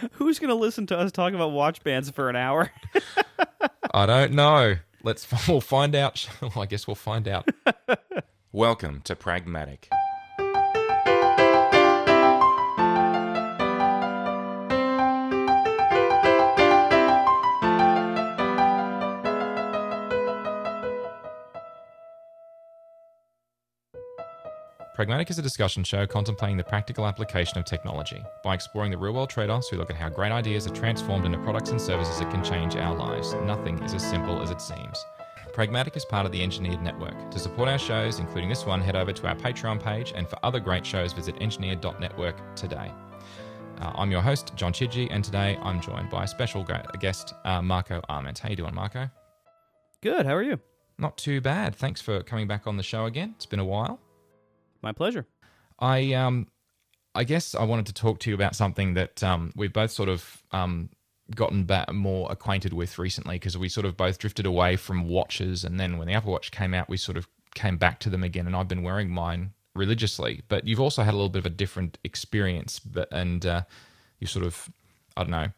Who's going to listen to us talk about watch bands for an hour? I don't know. Let's we'll find out. I guess we'll find out. Welcome to Pragmatic. Pragmatic is a discussion show contemplating the practical application of technology by exploring the real world trade offs. We look at how great ideas are transformed into products and services that can change our lives. Nothing is as simple as it seems. Pragmatic is part of the Engineered Network. To support our shows, including this one, head over to our Patreon page, and for other great shows, visit engineered.network today. Uh, I'm your host, John Chidgey, and today I'm joined by a special guest, uh, Marco Arment. How you doing, Marco? Good. How are you? Not too bad. Thanks for coming back on the show again. It's been a while. My pleasure. I um, I guess I wanted to talk to you about something that um, we've both sort of um, gotten back more acquainted with recently because we sort of both drifted away from watches, and then when the Apple Watch came out, we sort of came back to them again, and I've been wearing mine religiously. But you've also had a little bit of a different experience, but and uh, you sort of I don't know,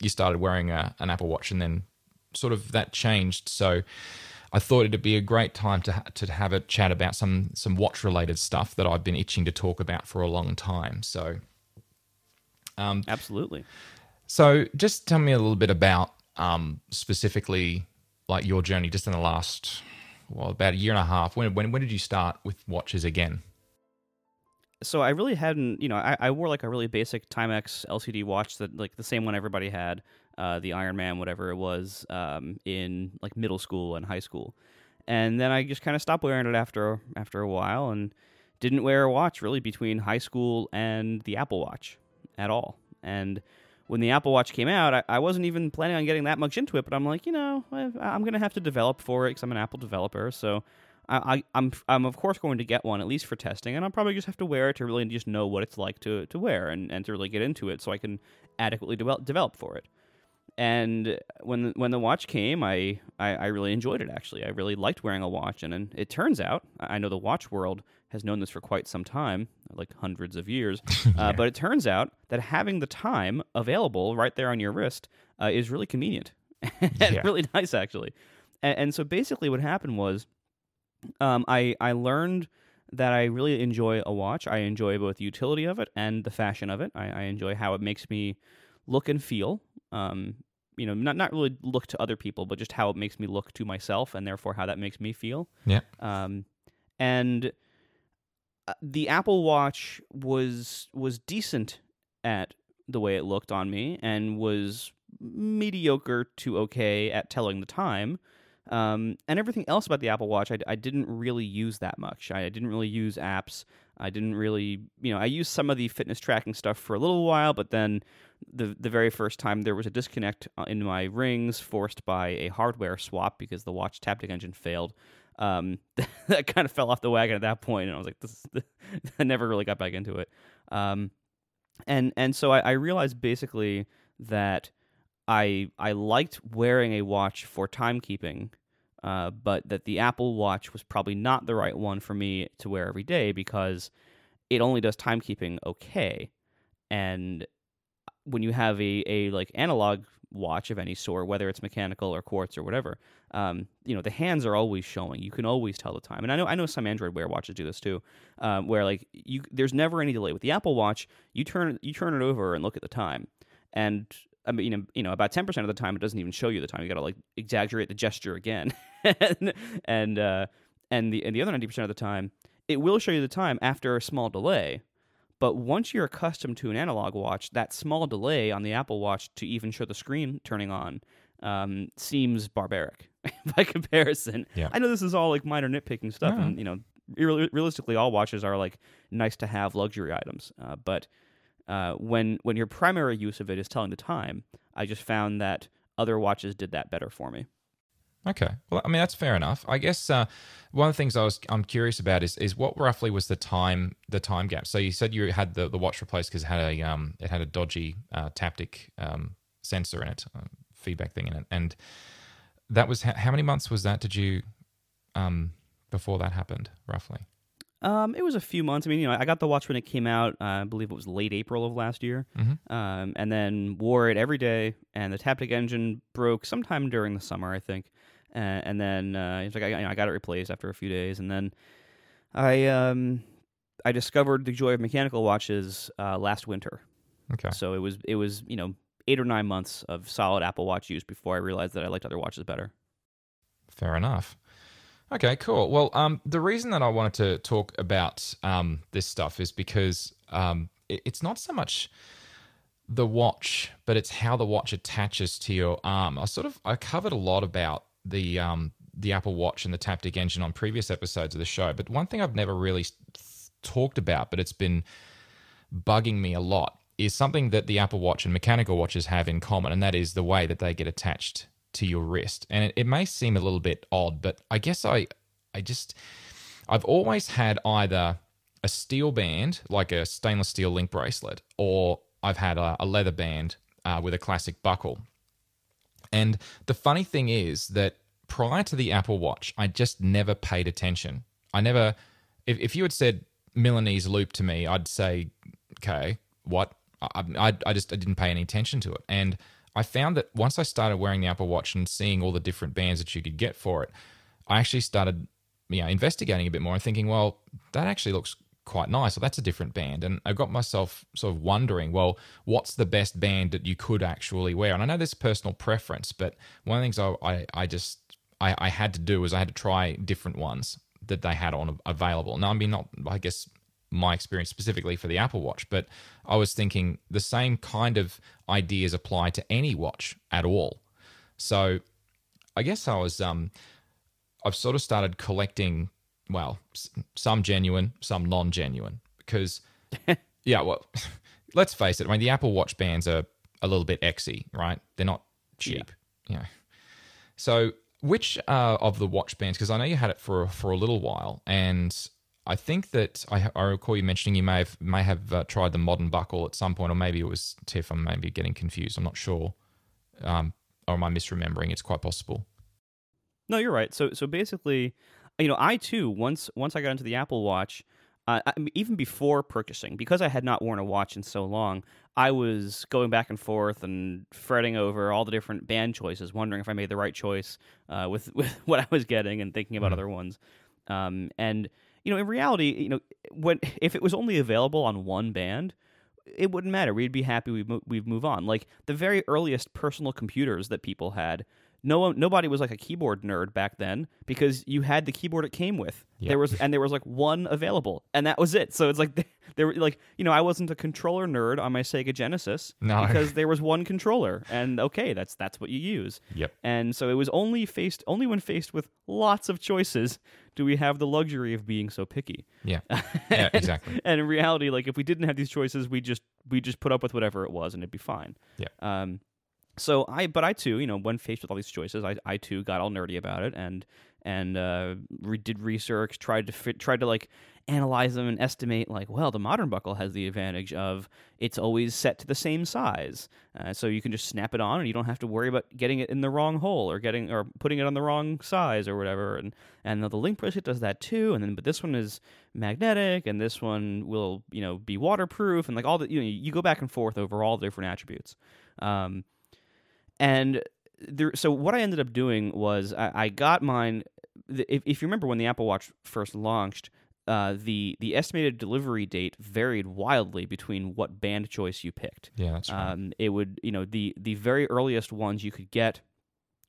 you started wearing a, an Apple Watch, and then sort of that changed. So I thought it'd be a great time to ha- to have a chat about some some watch related stuff that I've been itching to talk about for a long time. So, um, absolutely. So, just tell me a little bit about um, specifically like your journey, just in the last well about a year and a half. When when when did you start with watches again? So I really hadn't, you know, I, I wore like a really basic Timex LCD watch that like the same one everybody had uh, the Iron Man, whatever it was, um, in like middle school and high school, and then I just kind of stopped wearing it after after a while and didn't wear a watch really between high school and the Apple Watch at all. And when the Apple Watch came out, I, I wasn't even planning on getting that much into it, but I'm like, you know, I, am gonna have to develop for it because I'm an Apple developer, so. I, am I'm, I'm of course going to get one at least for testing, and I'll probably just have to wear it to really just know what it's like to, to wear and, and to really get into it, so I can adequately develop develop for it and when the, when the watch came, I, I, I really enjoyed it. Actually, I really liked wearing a watch, and, and it turns out I know the watch world has known this for quite some time, like hundreds of years. Yeah. uh, but it turns out that having the time available right there on your wrist uh, is really convenient and yeah. really nice, actually. And, and, so basically, what happened was, um, I I learned that I really enjoy a watch. I enjoy both the utility of it and the fashion of it. I, I enjoy how it makes me look and feel. Um, you know, not not really look to other people, but just how it makes me look to myself, and therefore how that makes me feel. Yeah. Um, and uh, the Apple Watch was was decent at the way it looked on me, and was mediocre to okay at telling the time. Um, and everything else about the Apple Watch, I, I didn't really use that much. I, I didn't really use apps. I didn't really, you know, I used some of the fitness tracking stuff for a little while, but then the the very first time there was a disconnect uh, in my rings forced by a hardware swap because the watch Taptic engine failed. Um, that kind of fell off the wagon at that point, and I was like, "This." Is, I never really got back into it. Um, and and so I, I realized basically that I I liked wearing a watch for timekeeping, uh, but that the Apple Watch was probably not the right one for me to wear every day because it only does timekeeping okay, and when you have a, a like analog watch of any sort, whether it's mechanical or quartz or whatever, um, you know the hands are always showing. You can always tell the time, and I know I know some Android Wear watches do this too, um, where like you there's never any delay with the Apple Watch. You turn you turn it over and look at the time, and I mean you know, you know about ten percent of the time it doesn't even show you the time. You got to like exaggerate the gesture again, and and uh, and the and the other ninety percent of the time it will show you the time after a small delay but once you're accustomed to an analog watch, that small delay on the Apple Watch to even show the screen turning on um, seems barbaric by comparison. Yeah. I know this is all like minor nitpicking stuff, and you know, realistically, all watches are like nice to have luxury items. Uh, but uh, when when your primary use of it is telling the time, I just found that other watches did that better for me. Okay. Well, I mean that's fair enough. I guess uh, one of the things I was I'm curious about is is what roughly was the time the time gap. So you said you had the, the watch replaced because it had a um it had a dodgy uh, Taptic um, sensor in it, uh, feedback thing in it, and that was how, how many months was that? Did you um before that happened roughly? Um, it was a few months. I mean, you know, I got the watch when it came out. Uh, I believe it was late April of last year. Mhm. Um, and then wore it every day. And the Taptic engine broke sometime during the summer, I think. Uh, and then uh, it's like I, you know, I got it replaced after a few days. And then I um, I discovered the joy of mechanical watches uh, last winter. Okay. So it was it was you know eight or nine months of solid Apple Watch use before I realized that I liked other watches better. Fair enough. Okay, cool. Well, um, the reason that I wanted to talk about um, this stuff is because um, it, it's not so much the watch, but it's how the watch attaches to your arm. I sort of I covered a lot about the um, the Apple Watch and the Taptic engine on previous episodes of the show, but one thing I've never really talked about, but it's been bugging me a lot, is something that the Apple Watch and mechanical watches have in common, and that is the way that they get attached to your wrist. And it, it may seem a little bit odd, but I guess I I just I've always had either a steel band, like a stainless steel link bracelet, or I've had a, a leather band uh, with a classic buckle. And the funny thing is that prior to the Apple Watch, I just never paid attention. I never, if, if you had said Milanese loop to me, I'd say, okay, what? I, I, I just I didn't pay any attention to it. And I found that once I started wearing the Apple Watch and seeing all the different bands that you could get for it, I actually started you know, investigating a bit more and thinking, well, that actually looks quite nice. Well, that's a different band. And I got myself sort of wondering, well, what's the best band that you could actually wear? And I know there's personal preference, but one of the things I, I, I just I, I had to do was I had to try different ones that they had on available. Now, I mean, not I guess my experience specifically for the Apple Watch, but I was thinking the same kind of ideas apply to any watch at all. So I guess I was um I've sort of started collecting well, some genuine, some non-genuine because yeah, well, let's face it, I mean the Apple Watch bands are a little bit exy, right? They're not cheap. Yeah. So, which uh, of the watch bands? Because I know you had it for for a little while, and I think that I, I recall you mentioning you may have may have uh, tried the modern buckle at some point, or maybe it was Tiff. I'm maybe getting confused. I'm not sure, um, or am I misremembering? It's quite possible. No, you're right. So so basically, you know, I too once once I got into the Apple Watch, uh, I, even before purchasing, because I had not worn a watch in so long, I was going back and forth and fretting over all the different band choices, wondering if I made the right choice uh, with with what I was getting and thinking about Mhm. other ones. Um, and you know, in reality, you know, when if it was only available on one band. It wouldn't matter. We'd be happy. We'd, mo- we'd move on. Like the very earliest personal computers that people had, no one, nobody was like a keyboard nerd back then because you had the keyboard it came with. Yeah. There was and there was like one available, and that was it. So it's like there were like you know I wasn't a controller nerd on my Sega Genesis No. because there was one controller, and okay, that's that's what you use. Yep. And so it was only faced only when faced with lots of choices do we have the luxury of being so picky. Yeah. Yeah. Exactly. And in reality, like if we didn't have these choices, we just we just put up with whatever it was, and it'd be fine. Yeah. Um. So I, but I too, you know, when faced with all these choices, I, I too got all nerdy about it and and uh, re- did research, tried to fit, tried to like analyze them and estimate like, well, the modern buckle has the advantage of it's always set to the same size, uh, so you can just snap it on and you don't have to worry about getting it in the wrong hole or getting or putting it on the wrong size or whatever. And and the link bracelet does that too. And then but this one is magnetic and this one will you know be waterproof and like all the you know you go back and forth over all the different attributes. Um, and there, so what I ended up doing was I, I got mine. If, if you remember when the Apple Watch first launched, uh, the the estimated delivery date varied wildly between what band choice you picked. Yeah. That's right. Um, it would, you know, the the very earliest ones you could get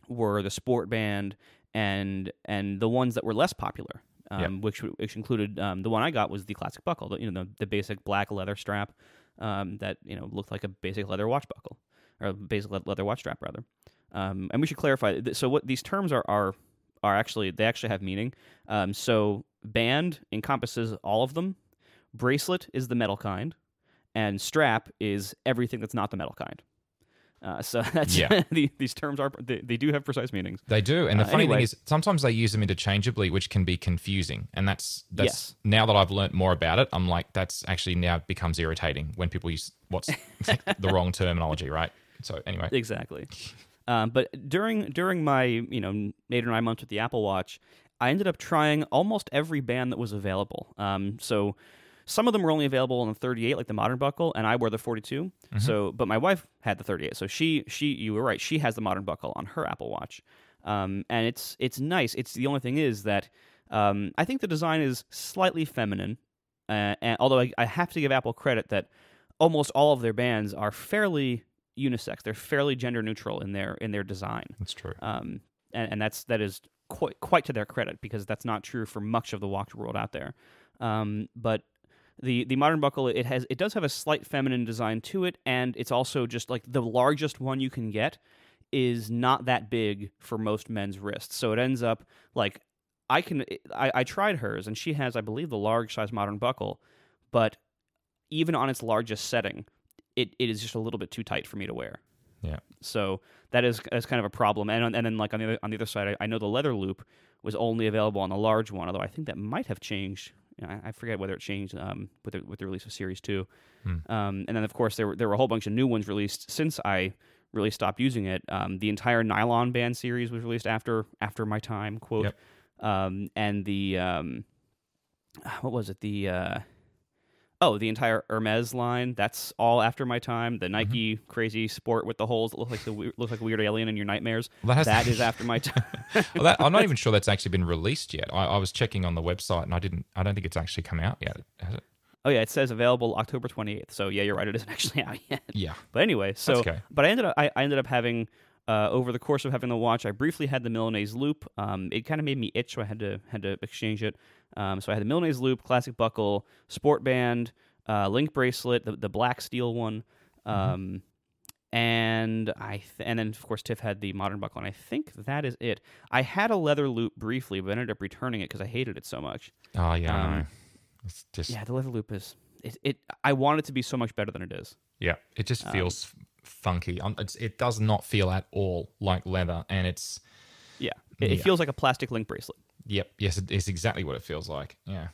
were the sport band and and the ones that were less popular, um, Yep. which which included um, the one I got was the classic buckle, the, you know, the, the basic black leather strap um, that you know looked like a basic leather watch buckle or a basic leather watch strap rather. Um, and we should clarify. So what these terms are are are actually they actually have meaning. Um, so band encompasses all of them. Bracelet is the metal kind, and strap is everything that's not the metal kind. Uh, so that's Yeah. the, these terms are they, they do have precise meanings. They do, and the Uh, funny anyway. thing is, sometimes they use them interchangeably, which can be confusing. And that's that's Yes. now that I've learnt more about it, I'm like, that's actually now becomes irritating when people use what's the wrong terminology, right? So anyway, Exactly. Um, but during during my you know eight or nine months with the Apple Watch, I ended up trying almost every band that was available. Um, so some of them were only available on the 38, like the modern buckle, and I wore the 42. So, but my wife had the 38, so she she you were right. She has the modern buckle on her Apple Watch, um, and it's it's nice. It's the only thing is that um, I think the design is slightly feminine, uh, and although I, I have to give Apple credit that almost all of their bands are fairly unisex. They're fairly gender neutral in their in their design That's true. um, and, and that's that is quite quite to their credit because that's not true for much of the watch world out there. Um, but the the modern buckle it has it does have a slight feminine design to it, and it's also just like the largest one you can get is not that big for most men's wrists, so it ends up like I can I, I tried hers and she has I believe the large size modern buckle, but even on its largest setting, it, it is just a little bit too tight for me to wear. Yeah. So that is, is kind of a problem. And on- and then like on the other, on the other side, I, I know the leather loop was only available on the large one, although I think that might have changed. You know, I, I forget whether it changed um, with the, with the release of Series Two. Hmm. Um, and then of course there were there were a whole bunch of new ones released since I really stopped using it. Um, the entire nylon band series was released after after my time quote. Yep. Um, and the um, what was it the uh, oh the entire Hermes line that's all after my time. The mm-hmm. Nike crazy sport with the holes that look like the look like a weird alien in your nightmares. Well, that, that is after my time. Well, that, I'm not even sure that's actually been released yet. I, I was checking on the website and I didn't. I don't think it's actually come out yet. Has it? oh yeah, it says available October 28th. So yeah, you're right. It isn't actually out yet. Yeah. But anyway, so okay. but I ended up I, I ended up having uh, over the course of having the watch, I briefly had the Milanese loop. Um, it kind of made me itch, so I had to had to exchange it. Um, so I had the Milanese loop, classic buckle, sport band, uh, link bracelet, the, the black steel one, um, and I th- and then of course Tiff had the modern buckle, and I think that is it. I had a leather loop briefly, but ended up returning it because I hated it so much. Oh yeah. Um. It's just Yeah, the leather loop is it. it I want it to be so much better than it is. Yeah, it just Um, feels funky. Um, it does not feel at all like leather, and it's Yeah, it, it feels like a plastic link bracelet. yep, yes, it- it's exactly what it feels like. Yeah.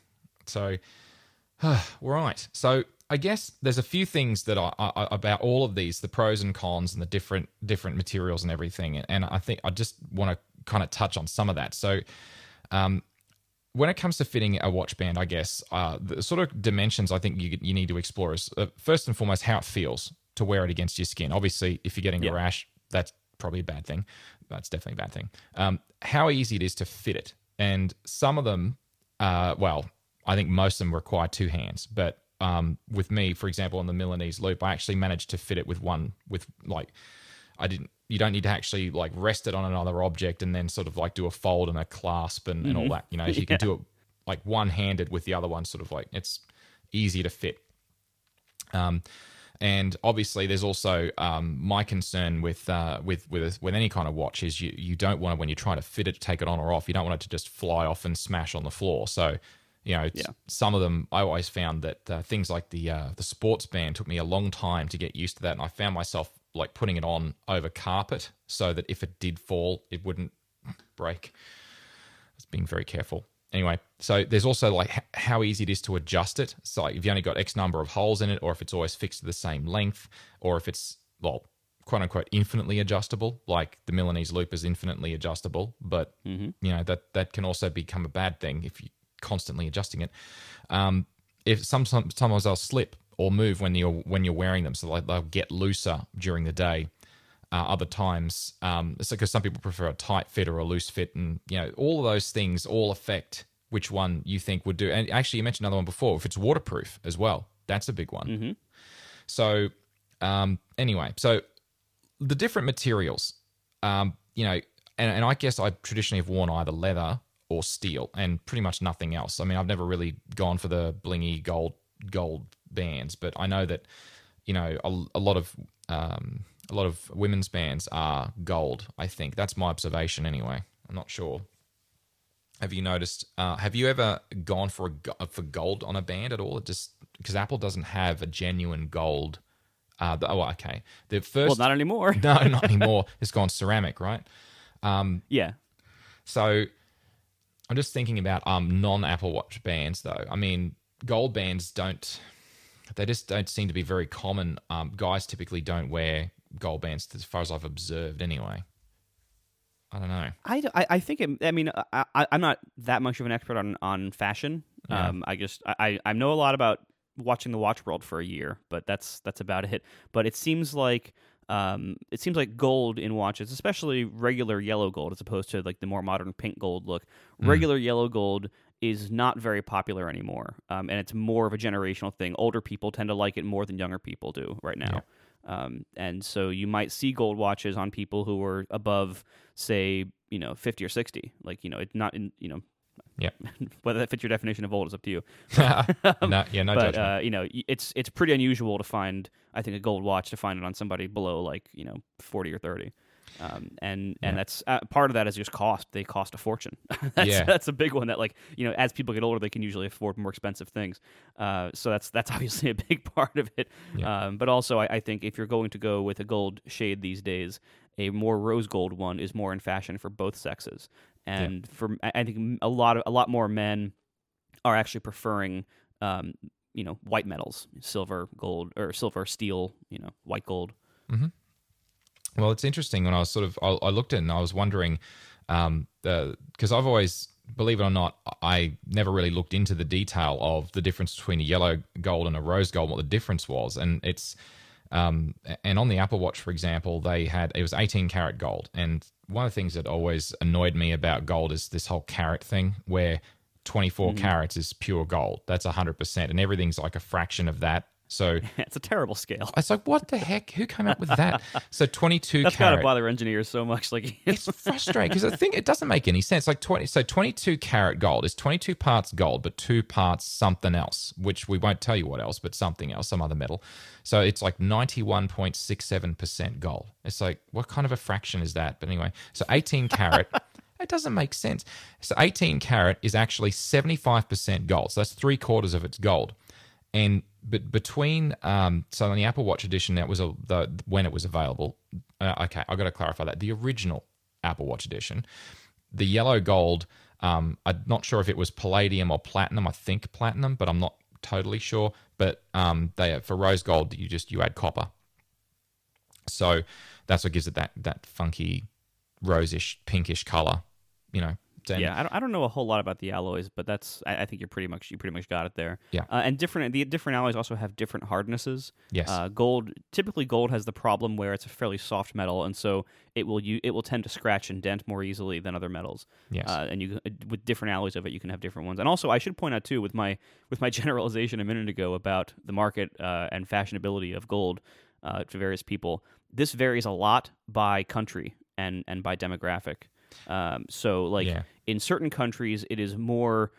So, right. So I guess there's a few things that I, I about all of these, the pros and cons, and the different different materials and everything. And I think I just want to kind of touch on some of that. So, um, when it comes to fitting a watch band, I guess uh, the sort of dimensions I think you you need to explore is uh, first and foremost how it feels to wear it against your skin. Obviously, if you're getting Yeah. a rash, that's probably a bad thing. That's definitely a bad thing. Um, how easy it is to fit it, and some of them, uh, well, I think most of them require two hands. But um, with me, for example, on the Milanese loop, I actually managed to fit it with one with like I didn't. You don't need to actually like rest it on another object and then sort of like do a fold and a clasp and, and all that. You know, you can do it like one handed with the other one, sort of like it's easy to fit. Um, and obviously, there's also um, my concern with uh, with with with any kind of watch is you you don't want to when you're trying to fit it, take it on or off. You don't want it to just fly off and smash on the floor. So, you know, Yeah. some of them I always found that uh, things like the uh, the sports band took me a long time to get used to that, and I found myself like putting it on over carpet so that if it did fall, it wouldn't break. I was being very careful. Anyway, so there's also like how easy it is to adjust it. So like if you only got X number of holes in it, or if it's always fixed to the same length, or if it's well, quote unquote, infinitely adjustable, like the Milanese loop is infinitely adjustable, but Mhm. you know that that can also become a bad thing if you're constantly adjusting it. Um, if some, some sometimes they'll slip or move when you're when you're wearing them, so like they'll get looser during the day. Uh, other times, um, it's because some people prefer a tight fit or a loose fit, and you know all of those things all affect which one you think would do. And actually, you mentioned another one before. If it's waterproof as well, that's a big one. Mhm. So, um, anyway, so the different materials, um, you know, and, and I guess I traditionally have worn either leather or steel, and pretty much nothing else. I mean, I've never really gone for the blingy gold gold bands, but I know that you know a, a lot of um, a lot of women's bands are gold. I think that's my observation anyway. I'm not sure. Have you noticed? Uh, have you ever gone for a for gold on a band at all? It just because Apple doesn't have a genuine gold. Uh, the, oh, okay. The first Well, not anymore. no, not anymore. It's gone ceramic, right? Um, yeah. So I'm just thinking about um non-Apple Watch bands though. I mean, gold bands don't they just don't seem to be very common. Um, guys typically don't wear gold bands as far as I've observed anyway. I don't know. I, I, I think it, I mean I, I I'm not that much of an expert on on fashion. Yeah. Um, I just I I know a lot about watching the watch world for a year, but that's that's about it. But it seems like um it seems like gold in watches, especially regular yellow gold, as opposed to like the more modern pink gold look. Mm. Regular yellow gold is not very popular anymore, um, and it's more of a generational thing. Older people tend to like it more than younger people do right now. Um, and so you might see gold watches on people who are above, say, you know, 50 or 60. Like, you know, it's not in, you know, Yep. whether that fits your definition of old is up to you. no, yeah, no but, judgment. uh, you know, it's it's pretty unusual to find, I think, a gold watch to find it on somebody below, like, you know, 40 or 30. Um, and and Yeah. that's uh, part of that is just cost. They cost a fortune. that's, Yeah. that's a big one. That like you know, as people get older, they can usually afford more expensive things. Uh, so that's that's obviously a big part of it. Yeah. Um, but also, I, I think if you're going to go with a gold shade these days, a more rose gold one is more in fashion for both sexes. And for I think a lot of a lot more men are actually preferring, um, you know, white metals, silver, gold, or silver, steel, you know, white gold. Well, it's interesting when I was sort of I, I looked at it and I was wondering um because I've always believe it or not I never really looked into the detail of the difference between a yellow gold and a rose gold what the difference was. And it's um and on the Apple Watch for example they had it was 18 karat gold. And one of the things that always annoyed me about gold is this whole carat thing where 24 carats is pure gold. That's 100% and everything's like a fraction of that so it's a terrible scale. it's like what the heck who came up with that so 22 That's carat gotta bother engineers so much. Like, it's frustrating because I think it doesn't make any sense. Like twenty, so twenty-two karat gold is twenty-two parts gold, but two parts something else, which we won't tell you what else, but something else, some other metal. So it's like ninety-one point six seven percent gold. It's like what kind of a fraction is that? But anyway, so eighteen carat. It doesn't make sense. So 18 carat is actually 75% gold. So that's three quarters of its gold. And but between um, so on the Apple Watch edition, that was a, the when it was available. Uh, okay, I got to clarify that the original Apple Watch edition, the yellow gold. Um, I'm not sure if it was palladium or platinum. I think platinum, but I'm not totally sure. But um, they for rose gold, you just you add copper. So that's what gives it that that funky rosish pinkish color. You know. And- yeah, I don't, I don't know a whole lot about the alloys, but that's I, I think you're pretty much you pretty much got it there. Yeah. uh, and different the different alloys also have different hardnesses. Yes. uh, gold typically gold has the problem where it's a fairly soft metal, and so it will you it will tend to scratch and dent more easily than other metals. Yes. uh, and you with different alloys of it, you can have different ones. And also, I should point out too with my with my generalization a minute ago about the market uh, and fashionability of gold uh, to various people, this varies a lot by country and and by demographic. Um, so like Yeah. In certain countries, it is more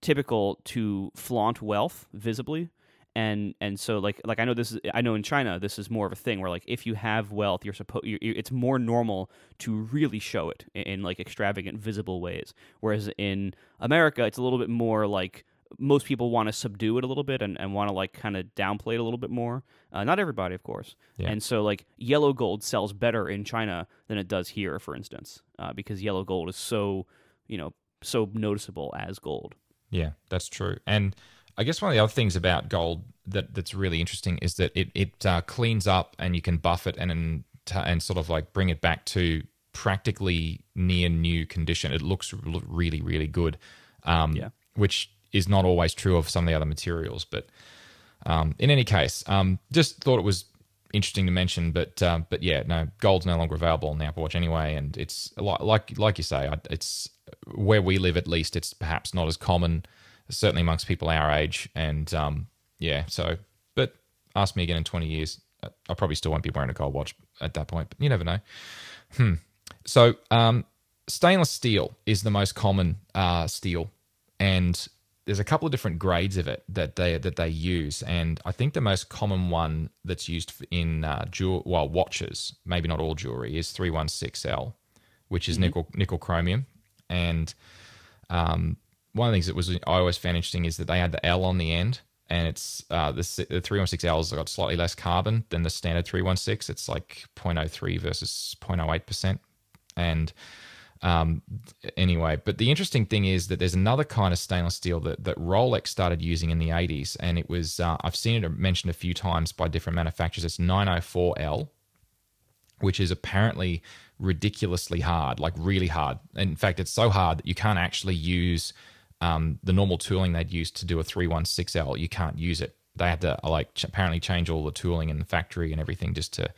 typical to flaunt wealth visibly. And and so like like I know this is I know in China this is more of a thing where like if you have wealth you're supposed it's more normal to really show it in, in like extravagant visible ways whereas in America it's a little bit more like most people want to subdue it a little bit and, and want to like kind of downplay it a little bit more. Uh, not everybody, of course. Yeah. And so like yellow gold sells better in China than it does here, for instance, uh, because yellow gold is so you know so noticeable as gold. Yeah, that's true. And I guess one of the other things about gold that that's really interesting is that it it uh, cleans up and you can buff it and and, t- and sort of like bring it back to practically near new condition. It looks really really good. Um, Yeah. Which is not always true of some of the other materials, but um, in any case, um, just thought it was interesting to mention. But uh, but yeah, no, gold's no longer available on the Apple Watch anyway, and it's like like like you say, it's where we live at least. It's perhaps not as common, certainly amongst people our age, and um, yeah. So, but ask me again in twenty years, I probably still won't be wearing a gold watch at that point. But you never know. Hmm. So, um, stainless steel is the most common uh, steel, and there's a couple of different grades of it that they that they use, and I think the most common one that's used in uh, jewel, well watches, maybe not all jewelry, is 316L, which is nickel nickel chromium, and um, one of the things that was I always found interesting is that they had the L on the end, and it's uh, the, the 316L's got slightly less carbon than the standard 316. It's like 0.03 versus 0.08 percent, and um, anyway, but the interesting thing is that there's another kind of stainless steel that, that Rolex started using in the 80s, and it was uh, I've seen it mentioned a few times by different manufacturers. It's 904L, which is apparently ridiculously hard, like really hard. In fact, it's so hard that you can't actually use um, the normal tooling they'd use to do a 316L. You can't use it. They had to like ch- apparently change all the tooling in the factory and everything just to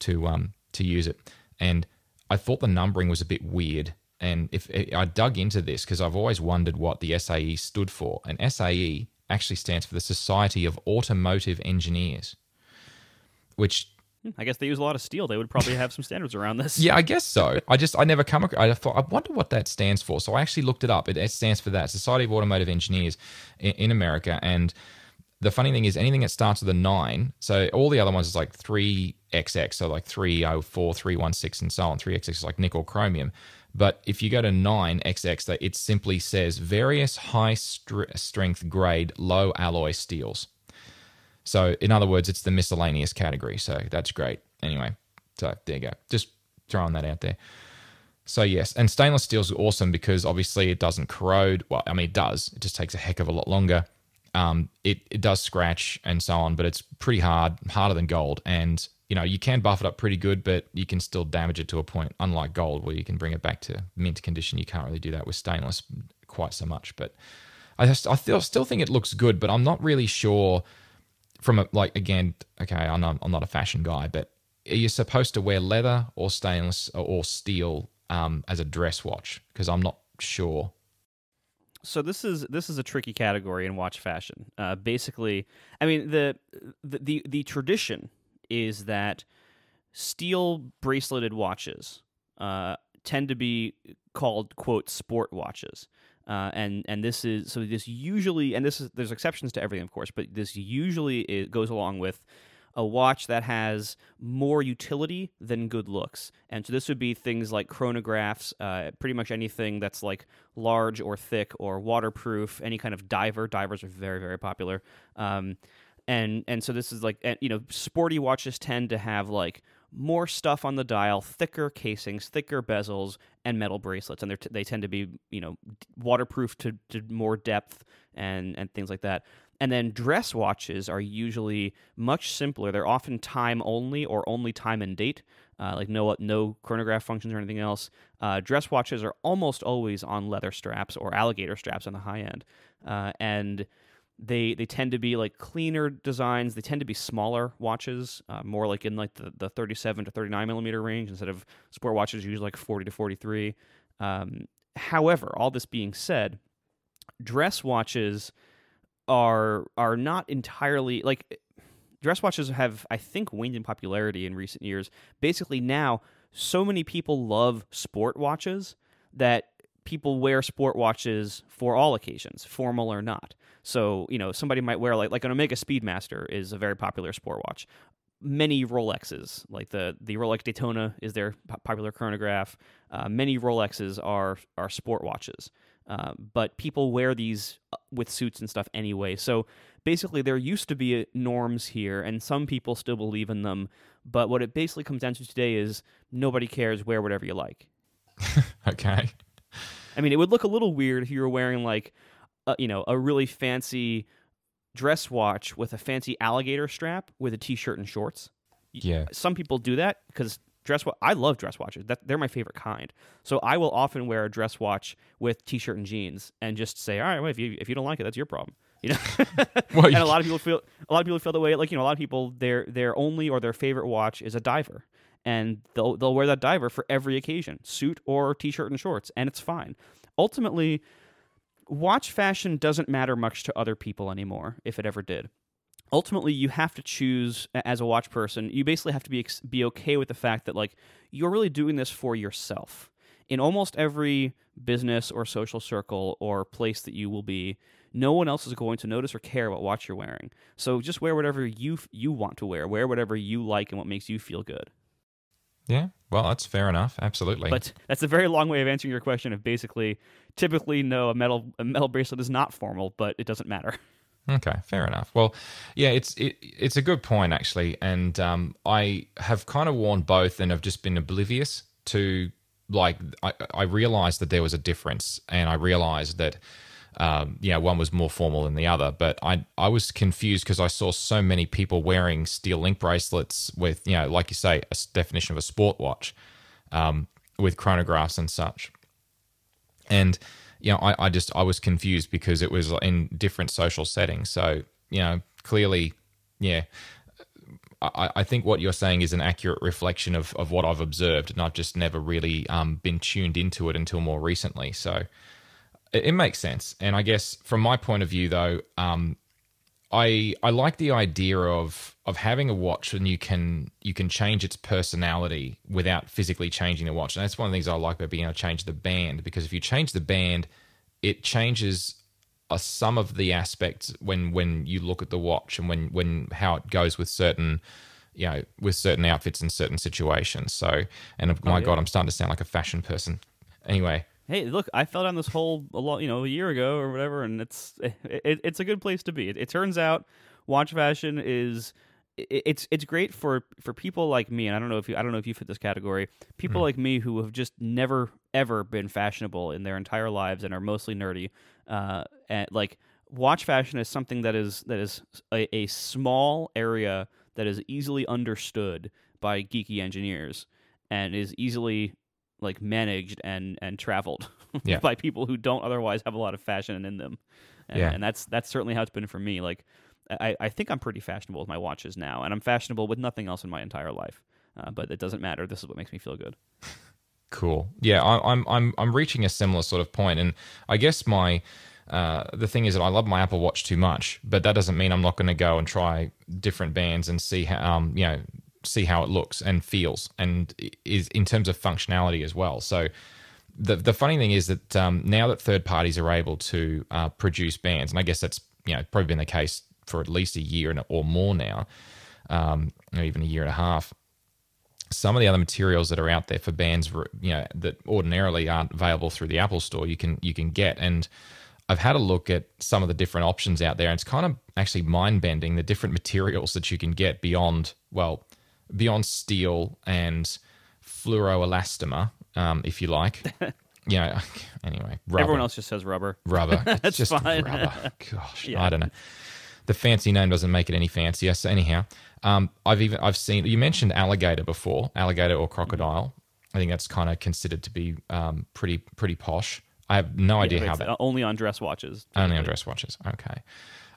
to um, to use it. And I thought the numbering was a bit weird. And if I dug into this because I've always wondered what the SAE stood for, and SAE actually stands for the Society of Automotive Engineers, which I guess they use a lot of steel. They would probably have some standards around this. yeah, I guess so. I just I never come across. I thought I wonder what that stands for. So I actually looked it up. It, it stands for that Society of Automotive Engineers in, in America. And the funny thing is, anything that starts with a nine. So all the other ones is like three XX, so like 304, 316, and so on. 3XX is like nickel chromium. But if you go to 9XX, it simply says various high strength grade low alloy steels. So, in other words, it's the miscellaneous category. So, that's great. Anyway, so there you go. Just throwing that out there. So, yes, and stainless steel is awesome because obviously it doesn't corrode. Well, I mean, it does. It just takes a heck of a lot longer. Um, it, it does scratch and so on, but it's pretty hard, harder than gold. And you know, you can buff it up pretty good, but you can still damage it to a point. Unlike gold, where you can bring it back to mint condition, you can't really do that with stainless quite so much. But I just, I still, still think it looks good, but I'm not really sure. From a, like again, okay, I'm not, I'm not a fashion guy, but are you supposed to wear leather or stainless or steel um, as a dress watch? Because I'm not sure. So this is this is a tricky category in watch fashion. Uh, basically, I mean the, the the the tradition is that steel braceleted watches uh, tend to be called quote sport watches. Uh, and and this is so this usually and this is there's exceptions to everything of course but this usually it goes along with a watch that has more utility than good looks. And so this would be things like chronographs, uh, pretty much anything that's like large or thick or waterproof, any kind of diver. Divers are very, very popular. Um, and and so this is like you know sporty watches tend to have like more stuff on the dial thicker casings thicker bezels and metal bracelets. And t- they tend to be you know waterproof to, to more depth and and things like that. And then dress watches are usually much simpler. They're often time only or only time and date uh, like no no chronograph functions or anything else. Uh, dress watches are almost always on leather straps or alligator straps on the high end. Uh, and they they tend to be like cleaner designs. They tend to be smaller watches, uh, more like in like the, the 37 to 39 millimeter range instead of sport watches usually like 40 to 43. Um, however, all this being said, dress watches are are not entirely like dress watches have I think waned in popularity in recent years. Basically now so many people love sport watches that people wear sport watches for all occasions, formal or not. So, you know, somebody might wear like like an Omega Speedmaster is a very popular sport watch. Many Rolexes, like the the Rolex Daytona, is their popular chronograph. Uh, many Rolexes are are sport watches, uh, but people wear these uh, with suits and stuff anyway. So basically, there used to be uh, norms here, and some people still believe in them. But what it basically comes down to today is nobody cares. Wear whatever you like. okay. I mean, it would look a little weird if you were wearing like, a, you know, a really fancy dress watch with a fancy alligator strap with a t-shirt and shorts. Yeah. Some people do that because dress watch. I love dress watches. That they're my favorite kind. So I will often wear a dress watch with t-shirt and jeans and just say, all right, well, if you if you don't like it, that's your problem. You know. well, and a lot of people feel a lot of people feel the way. Like you know, a lot of people their their only or their favorite watch is a diver and they'll they'll wear that diver for every occasion, suit or t-shirt and shorts, and it's fine. Ultimately, watch fashion doesn't matter much to other people anymore, if it ever did. Ultimately, you have to choose as a watch person. You basically have to be be okay with the fact that like you're really doing this for yourself. In almost every business or social circle or place that you will be, no one else is going to notice or care what watch you're wearing. So just wear whatever you you want to wear. Wear whatever you like and what makes you feel good. Yeah, well, that's fair enough. Absolutely. But that's a very long way of answering your question. Of basically, typically, no, a metal a metal bracelet is not formal, but it doesn't matter. Okay, fair enough. Well, yeah, it's it, it's a good point actually, and um, I have kind of worn both, and have just been oblivious to like I, I realized that there was a difference, and I realized that um, know, one was more formal than the other. But I I was confused because I saw so many people wearing steel link bracelets with, you know, like you say, a definition of a sport watch um, with chronographs and such. And you know, I, I just I was confused because it was in different social settings. So you know, clearly, yeah. I, I think what you're saying is an accurate reflection of, of what I've observed, and I've just never really um, been tuned into it until more recently. So it, it, makes sense. And I guess from my point of view, though, um, I I like the idea of of having a watch and you can you can change its personality without physically changing the watch. And that's one of the things I like about being able to change the band because if you change the band, it changes uh, some of the aspects when when you look at the watch and when when how it goes with certain you know with certain outfits in certain situations. So and oh, my yeah. god, I'm starting to sound like a fashion person. Anyway, hey, look, I fell down this hole a lot, you know, a year ago or whatever, and it's it, it's a good place to be. It, it turns out watch fashion is it's it's great for for people like me and I don't know if you I don't know if you fit this category people mm. like me who have just never ever been fashionable in their entire lives and are mostly nerdy uh and like watch fashion is something that is that is a, a small area that is easily understood by geeky engineers and is easily like managed and and traveled yeah. by people who don't otherwise have a lot of fashion in them and, yeah. and that's that's certainly how it's been for me like I, I think I'm pretty fashionable with my watches now, and I'm fashionable with nothing else in my entire life. Uh, but it doesn't matter. This is what makes me feel good. Cool. Yeah, I, I'm I'm I'm reaching a similar sort of point, and I guess my uh, the thing is that I love my Apple Watch too much, but that doesn't mean I'm not going to go and try different bands and see how um you know see how it looks and feels, and is in terms of functionality as well. So. The, the funny thing is that um, now that third parties are able to uh, produce bands, and I guess that's you know probably been the case for at least a year or more now, um, or even a year and a half. Some of the other materials that are out there for bands, you know, that ordinarily aren't available through the Apple Store, you can you can get. And I've had a look at some of the different options out there, and it's kind of actually mind bending the different materials that you can get beyond well, beyond steel and fluoroelastomer, um, if you like. yeah. Anyway, rubber. everyone else just says rubber. Rubber. That's just fine. rubber. Gosh, yeah. I don't know the fancy name doesn't make it any fancier. So anyhow, um, I've even I've seen you mentioned alligator before, alligator or crocodile. I think that's kind of considered to be um, pretty pretty posh. I have no idea how that only on dress watches. Only on dress watches. Okay.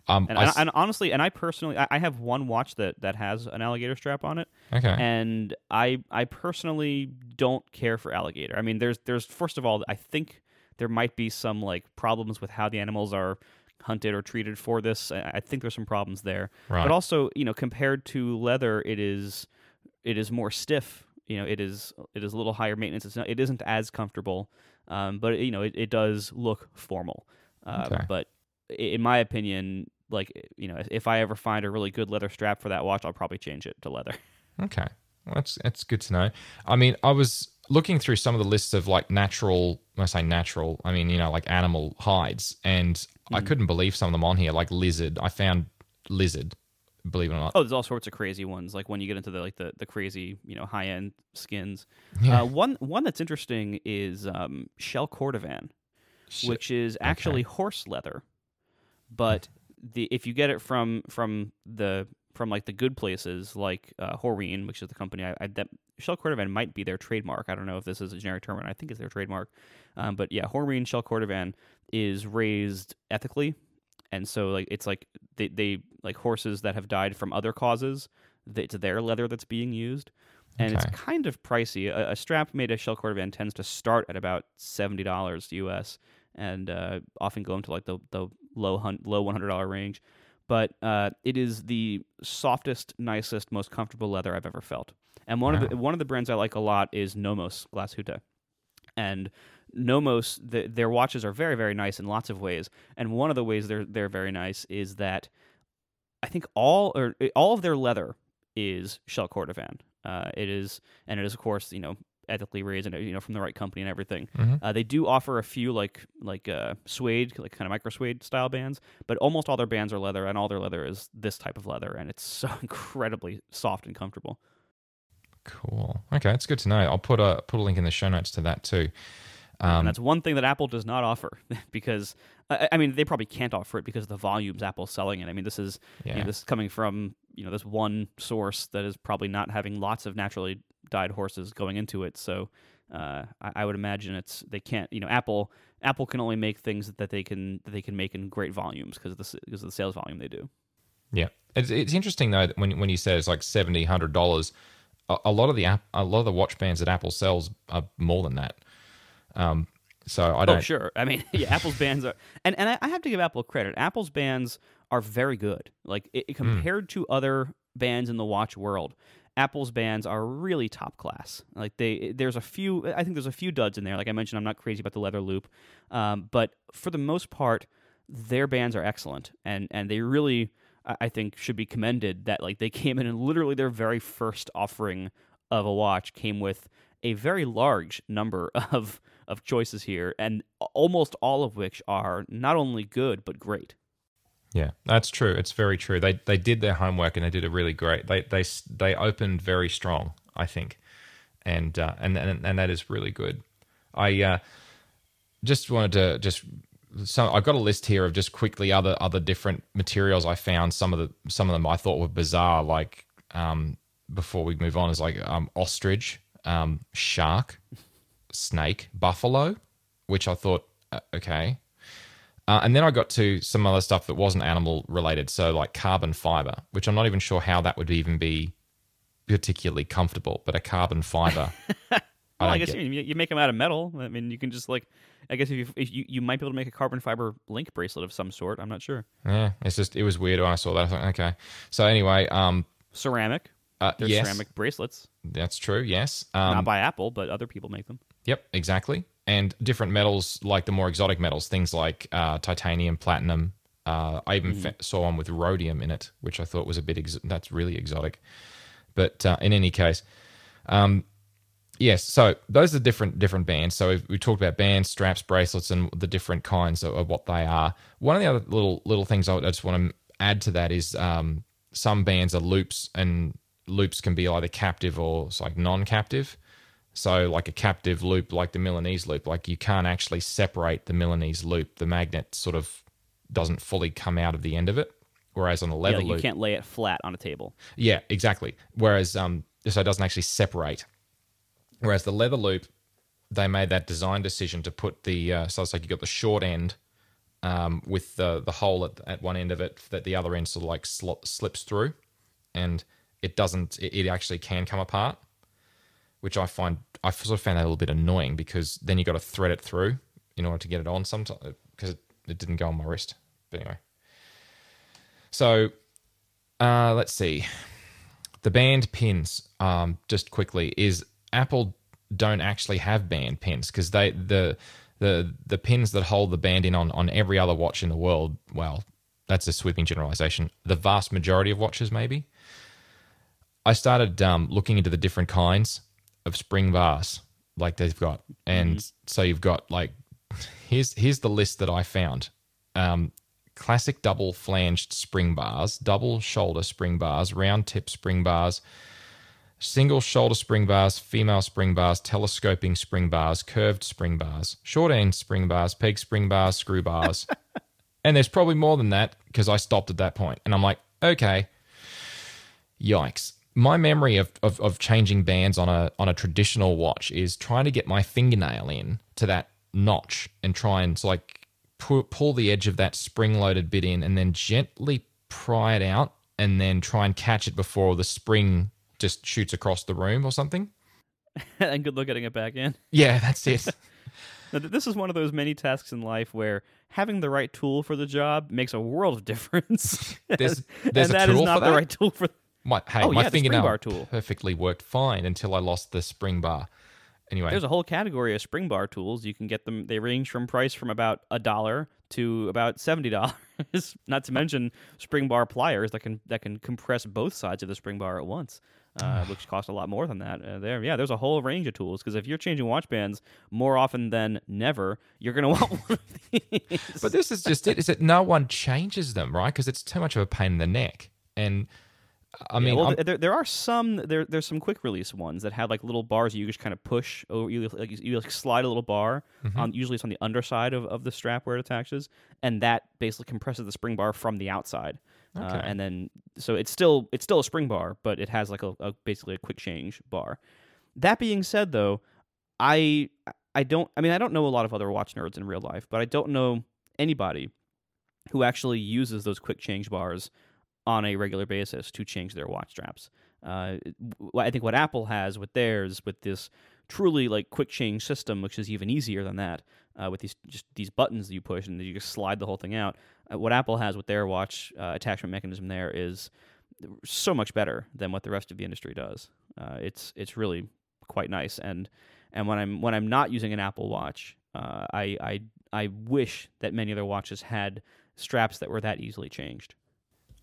Um, and, I, and, honestly, and I personally, I, I have one watch that that has an alligator strap on it. Okay. And I I personally don't care for alligator. I mean, there's there's first of all, I think there might be some like problems with how the animals are hunted or treated for this. I think there's some problems there. Right. But also, you know, compared to leather, it is it is more stiff. You know, it is it is a little higher maintenance. It's not, it isn't as comfortable, um, but you know, it, it does look formal. Uh, okay. But in my opinion, like you know, if I ever find a really good leather strap for that watch, I'll probably change it to leather. Okay, well, that's that's good to know. I mean, I was looking through some of the lists of like natural. When I say natural, I mean you know like animal hides, and I hmm. couldn't believe some of them on here, like lizard. I found lizard, believe it or not. Oh, there's all sorts of crazy ones. Like when you get into the like the, the crazy, you know, high end skins. Yeah. Uh, one one that's interesting is um, shell cordovan, Sh- which is actually okay. horse leather, but the if you get it from from the from like the good places like uh, Horween, which is the company I, I that Shell Cordovan might be their trademark. I don't know if this is a generic term, and I think it's their trademark. Um, but yeah, Horween Shell Cordovan is raised ethically, and so like it's like they, they like horses that have died from other causes. It's their leather that's being used, and okay. it's kind of pricey. A, a, strap made of Shell Cordovan tends to start at about seventy dollars US, and uh, often go into like the the low hun- low one hundred dollar range but uh, it is the softest, nicest, most comfortable leather I've ever felt. And one wow. of the one of the brands I like a lot is Nomos Glashütte, and Nomos the, their watches are very very nice in lots of ways. And one of the ways they're they're very nice is that I think all or all of their leather is shell cordovan. Uh, it is, and it is of course you know ethically raised and you know from the right company and everything. Mm-hmm. Uh, they do offer a few like like uh, suede, like kind of micro suede style bands, but almost all their bands are leather, and all their leather is this type of leather, and it's so incredibly soft and comfortable. Cool. Okay, that's good to know. I'll put a put a link in the show notes to that too. Um, and that's one thing that Apple does not offer because I, I mean, they probably can't offer it because of the volumes Apple's selling it. I mean, this is you know, this is coming from you know this one source that is probably not having lots of naturally died horses going into it. So uh, I, I would imagine it's they can't. You know, Apple Apple can only make things that they can that they can make in great volumes because of the because of the sales volume they do. Yeah, it's, it's interesting though when when you say it's like seventy, hundred dollars, a, a lot of the app, a lot of the watch bands that Apple sells are more than that. Um, so I Oh, don't. Oh, sure. I mean, yeah, Apple's bands are, and and I, I have to give Apple credit. Apple's bands are very good. Like it, it- compared to other bands in the watch world, Apple's bands are really top class. Like they, there's a few. I think there's a few duds in there. Like I mentioned, I'm not crazy about the leather loop, um, but for the most part, their bands are excellent, and and they really, I I think, should be commended that like they came in and literally their very first offering of a watch came with a very large number of of choices here, and almost all of which are not only good but great. Yeah, that's true. It's very true. They they did their homework and they did a really great. They they they opened very strong, I think, and uh, and and and that is really good. I uh, just wanted to just so I've got a list here of just quickly other other different materials I found. Some of the some of them I thought were bizarre. Like um, before we move on, is like um, ostrich, um, shark, snake, buffalo, which I thought uh, okay. Uh, and then I got to some other stuff that wasn't animal related, so like carbon fiber, which I'm not even sure how that would even be particularly comfortable. But a carbon fiber, Well, I, don't guess you, you make them out of metal. I mean, you can just like, I guess if you, if you you might be able to make a carbon fiber link bracelet of some sort. I'm not sure. yeah, it's just it was weird when I saw that. I thought, okay, so anyway, um, Ceramic. uh, There's yes, ceramic bracelets, that's true. Yes, not um, by Apple, but other people make them. yep, exactly. And different metals, like the more exotic metals, things like uh, titanium, platinum. Uh, I even fa- saw one with rhodium in it, which I thought was a bit. Ex- that's really exotic. But uh, in any case, um, yes. So those are different different bands. So we we talked about bands, straps, bracelets, and the different kinds of, of what they are. One of the other little little things I I just want to add to that is um, some bands are loops, and loops can be either captive or it's like non-captive. So, like a captive loop, like the Milanese loop, like you can't actually separate the Milanese loop. The magnet sort of doesn't fully come out of the end of it. Whereas on a Yeah, leather like you loop, can't lay it flat on a table. yeah, exactly. Whereas, um, so it doesn't actually separate. Whereas the leather loop, they made that design decision to put the uh, so it's like you got the short end um, with the the hole at, at one end of it that the other end sort of like sl- slips through, and it doesn't. It, it actually can come apart, which I find I sort of found that a little bit annoying because then you got to thread it through in order to get it on. Sometimes because it, it didn't go on my wrist. But anyway, so uh, let's see the band pins um, just quickly is apple don't actually have band pins because they the the the pins that hold the band in on on every other watch in the world well that's a sweeping generalization the vast majority of watches maybe i started um, looking into the different kinds of spring bars like they've got and so you've got like here's here's the list that i found um, classic double flanged spring bars, double shoulder spring bars, round tip spring bars, single shoulder spring bars, female spring bars, telescoping spring bars, curved spring bars, short end spring bars, peg spring bars, screw bars. and there's probably more than that because I stopped at that. And I'm like, okay, yikes. My memory of, of, of changing bands on a on a traditional watch is trying to get my fingernail in to that notch and try and like pull, pull the edge of that spring loaded bit in and then gently pry it out and then try and catch it before the spring just shoots across the room or something. and good luck getting it back in. Yeah, that's it. This is one of those many tasks in life where having the right tool for the job makes a world of difference. There's- there's and a that is tool not for the that? right tool for. My, hey, Oh, my yeah, fingernail bar tool. perfectly worked fine until I lost the spring bar. Anyway, There's a whole category of spring bar tools. You can get them. They range from price from about a dollar to about seventy dollars. Not to mention spring bar pliers that can that can compress both sides of the spring bar at once, uh, which cost a lot more than that. Uh, there, yeah, there's a whole range of tools. Because if you're changing watch bands more often than never, you're gonna want one of these. But this is just it: is that no one changes them, right? Because it's too much of a pain in the neck. And I mean, yeah, well, there there are some there there's some quick release ones that have like little bars you just kind of push over you like you, you like slide a little bar Mm-hmm. on usually it's on the underside of, of the strap where it attaches and that basically compresses the spring bar from the outside. Uh, and then so it's still it's still a spring bar, but it has like a, a basically a quick change bar. That being said, though, I I don't I mean I don't know a lot of other watch nerds in real life, but I don't know anybody who actually uses those quick change bars on a regular basis to change their watch straps. Uh, I think what Apple has with theirs, with this truly like quick change system, which is even easier than that, uh, with these just these buttons that you push and you just slide the whole thing out. Uh, what Apple has with their watch uh, attachment mechanism there is so much better than what the rest of the industry does. Uh, it's it's really quite nice, and and when I'm when I'm not using an Apple Watch, uh, I I I wish that many other watches had straps that were that easily changed.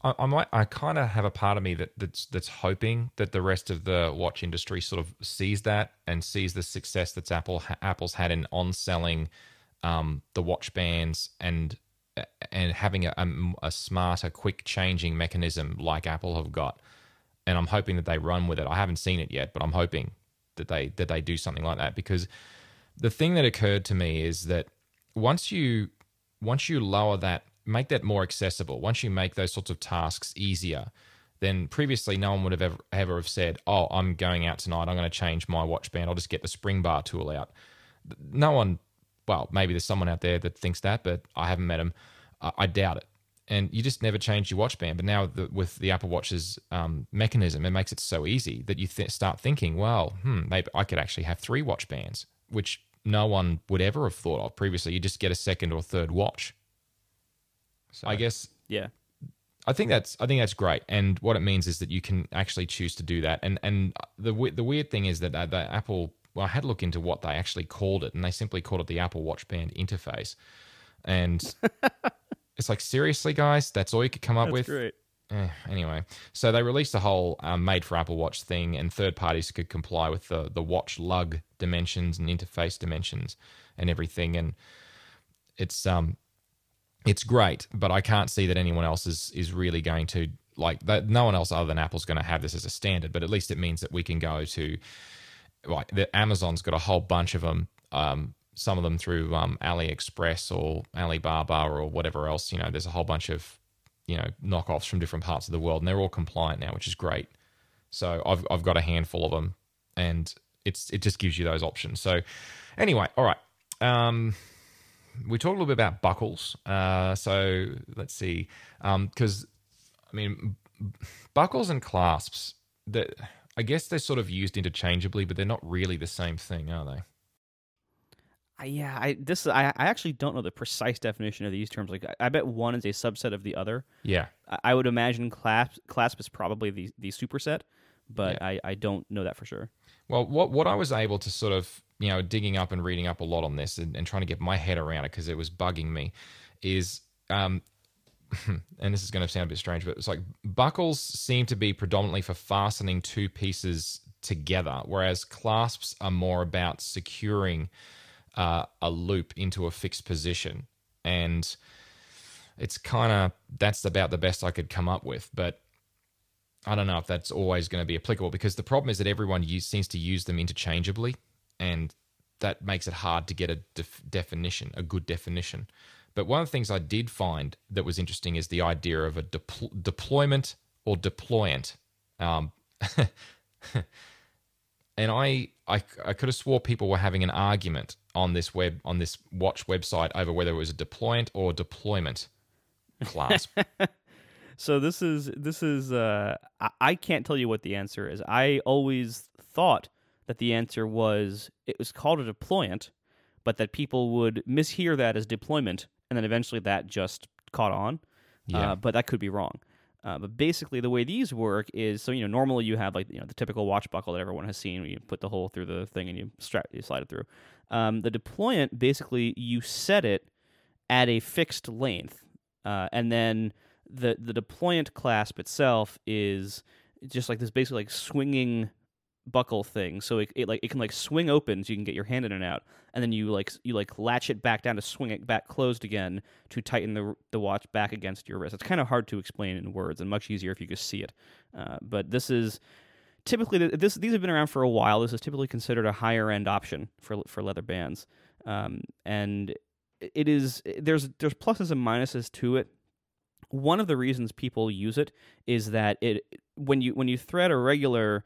I, I might. I kind of have a part of me that that's that's hoping that the rest of the watch industry sort of sees that and sees the success that's Apple Apple's had in on selling um, the watch bands and and having a, a, a smarter, quick changing mechanism like Apple have got. And I'm hoping that they run with it. I haven't seen it yet, but I'm hoping that they that they do something like that because the thing that occurred to me is that once you once you lower that make that more accessible. Once you make those sorts of tasks easier then previously no one would have ever, ever have said oh i'm going out tonight. I'm going to change my watch band. I'll just get the spring bar tool out. No one well maybe there's someone out there that thinks that but i haven't met him i, I doubt it. And you just never change your watch band. But now the, with the apple watch's um, mechanism it makes it so easy that you th- start thinking well hmm maybe i could actually have three watch bands which no one would ever have thought of previously. You just get a second or third watch so I guess Yeah. I think that's I think that's great, and what it means is that you can actually choose to do that. And and the the weird thing is that uh, the Apple. Well, I had to look into what they actually called it, and they simply called it the Apple Watch Band interface. And it's like seriously, guys, that's all you could come up with. great. Eh, anyway, so they released a whole um, made for Apple Watch thing, and third parties could comply with the the watch lug dimensions and interface dimensions and everything. And it's um it's great, but I can't see that anyone else is is really going to like that. No one else other than Apple's going to have this as a standard. But at least it means that we can go to like the Amazon's got a whole bunch of them. Um, some of them through um, AliExpress or Alibaba or whatever else. You know, there's a whole bunch of you know knockoffs from different parts of the world, and they're all compliant now, which is great. So I've I've got a handful of them, and it's it just gives you those options. So anyway, all right. Um, we talked a little bit about buckles. Uh, so let's see, because I mean, b- buckles and clasps. That I guess they're sort of used interchangeably, but they're not really the same thing, are they? Yeah, I this I, I actually don't know the precise definition of these terms. Like, I, I bet one is a subset of the other. Yeah. I, I would imagine clasp clasp is probably the the superset, but I, I don't know that for sure. Well, what what I was able to sort of you know digging up and reading up a lot on this and, and trying to get my head around it because it was bugging me is um and this is going to sound a bit strange but it's like buckles seem to be predominantly for fastening two pieces together whereas clasps are more about securing uh, a loop into a fixed position. And it's kind of that's about the best I could come up with but I don't know if that's always going to be applicable because the problem is that everyone use, seems to use them interchangeably, and that makes it hard to get a def- definition, a good definition. But one of the things I did find that was interesting is the idea of a depl- deployment or deployant. Um, and I, I, I could have swore people were having an argument on this web on this watch website over whether it was a deployant or deployment clasp. So this is this is uh I, I can't tell you what the answer is. I always thought that the answer was it was called a deployant, but that people would mishear that as deployment, and then eventually that just caught on. Yeah. Uh, but that could be wrong. Uh, but basically, the way these work is so you know normally you have like you know the typical watch buckle that everyone has seen. Where you put the hole through the thing and you strap you slide it through. Um, the deployant basically you set it at a fixed length, uh, and then the the deployant clasp itself is just like this basically like swinging buckle thing, so it, it like it can like swing open, so you can get your hand in and out, and then you like you like latch it back down to swing it back closed again to tighten the the watch back against your wrist. It's kind of hard to explain in words, and much easier if you just see it. Uh, but this is typically this these have been around for a while. This is typically considered a higher end option for for leather bands, um, and it is there's there's pluses and minuses to it. One of the reasons people use it is that it when you when you thread a regular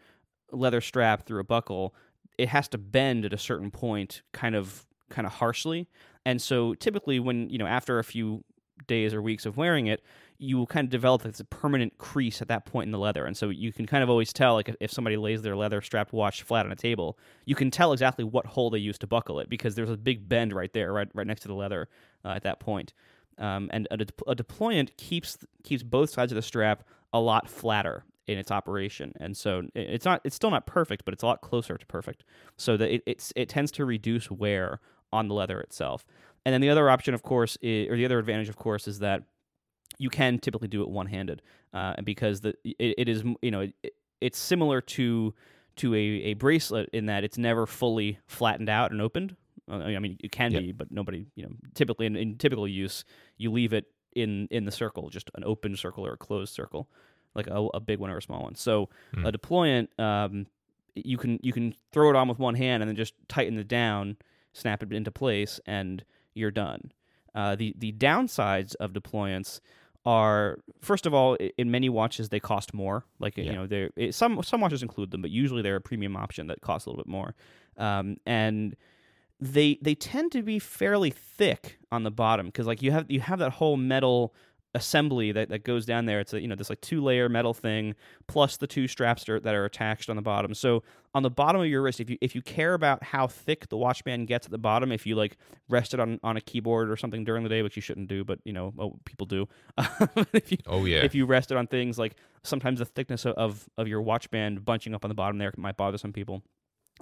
leather strap through a buckle, it has to bend at a certain point, kind of kind of harshly. And so typically, when you know after a few days or weeks of wearing it, you will kind of develop this permanent crease at that point in the leather. And so you can kind of always tell, like if somebody lays their leather strapped watch flat on a table, you can tell exactly what hole they used to buckle it because there's a big bend right there, right right next to the leather uh, at that point. Um, and a, de- a deployant keeps keeps both sides of the strap a lot flatter in its operation, and so it's not it's still not perfect, but it's a lot closer to perfect. So that it, it's it tends to reduce wear on the leather itself. And then the other option, of course, is, or the other advantage, of course, is that you can typically do it one handed, uh, because the it, it is you know it, it's similar to to a, a bracelet in that it's never fully flattened out and opened. Uh, I mean, it can yep. be, but nobody you know typically in, in typical use you leave it in in the circle, just an open circle or a closed circle, like a, a big one or a small one. So mm. a deployant, um, you can you can throw it on with one hand and then just tighten it down, snap it into place, and you're done. Uh, the the downsides of deployants are first of all in many watches they cost more like yeah. you know they some some watches include them but usually they're a premium option that costs a little bit more um, and they they tend to be fairly thick on the bottom because like you have you have that whole metal assembly that, that goes down there. It's a you know this like two layer metal thing plus the two straps that are, that are attached on the bottom. So on the bottom of your wrist, if you if you care about how thick the watch band gets at the bottom, if you like rest it on, on a keyboard or something during the day, which you shouldn't do, but you know oh, people do. if you, oh yeah. If you rest it on things like sometimes the thickness of of your watch band bunching up on the bottom there might bother some people.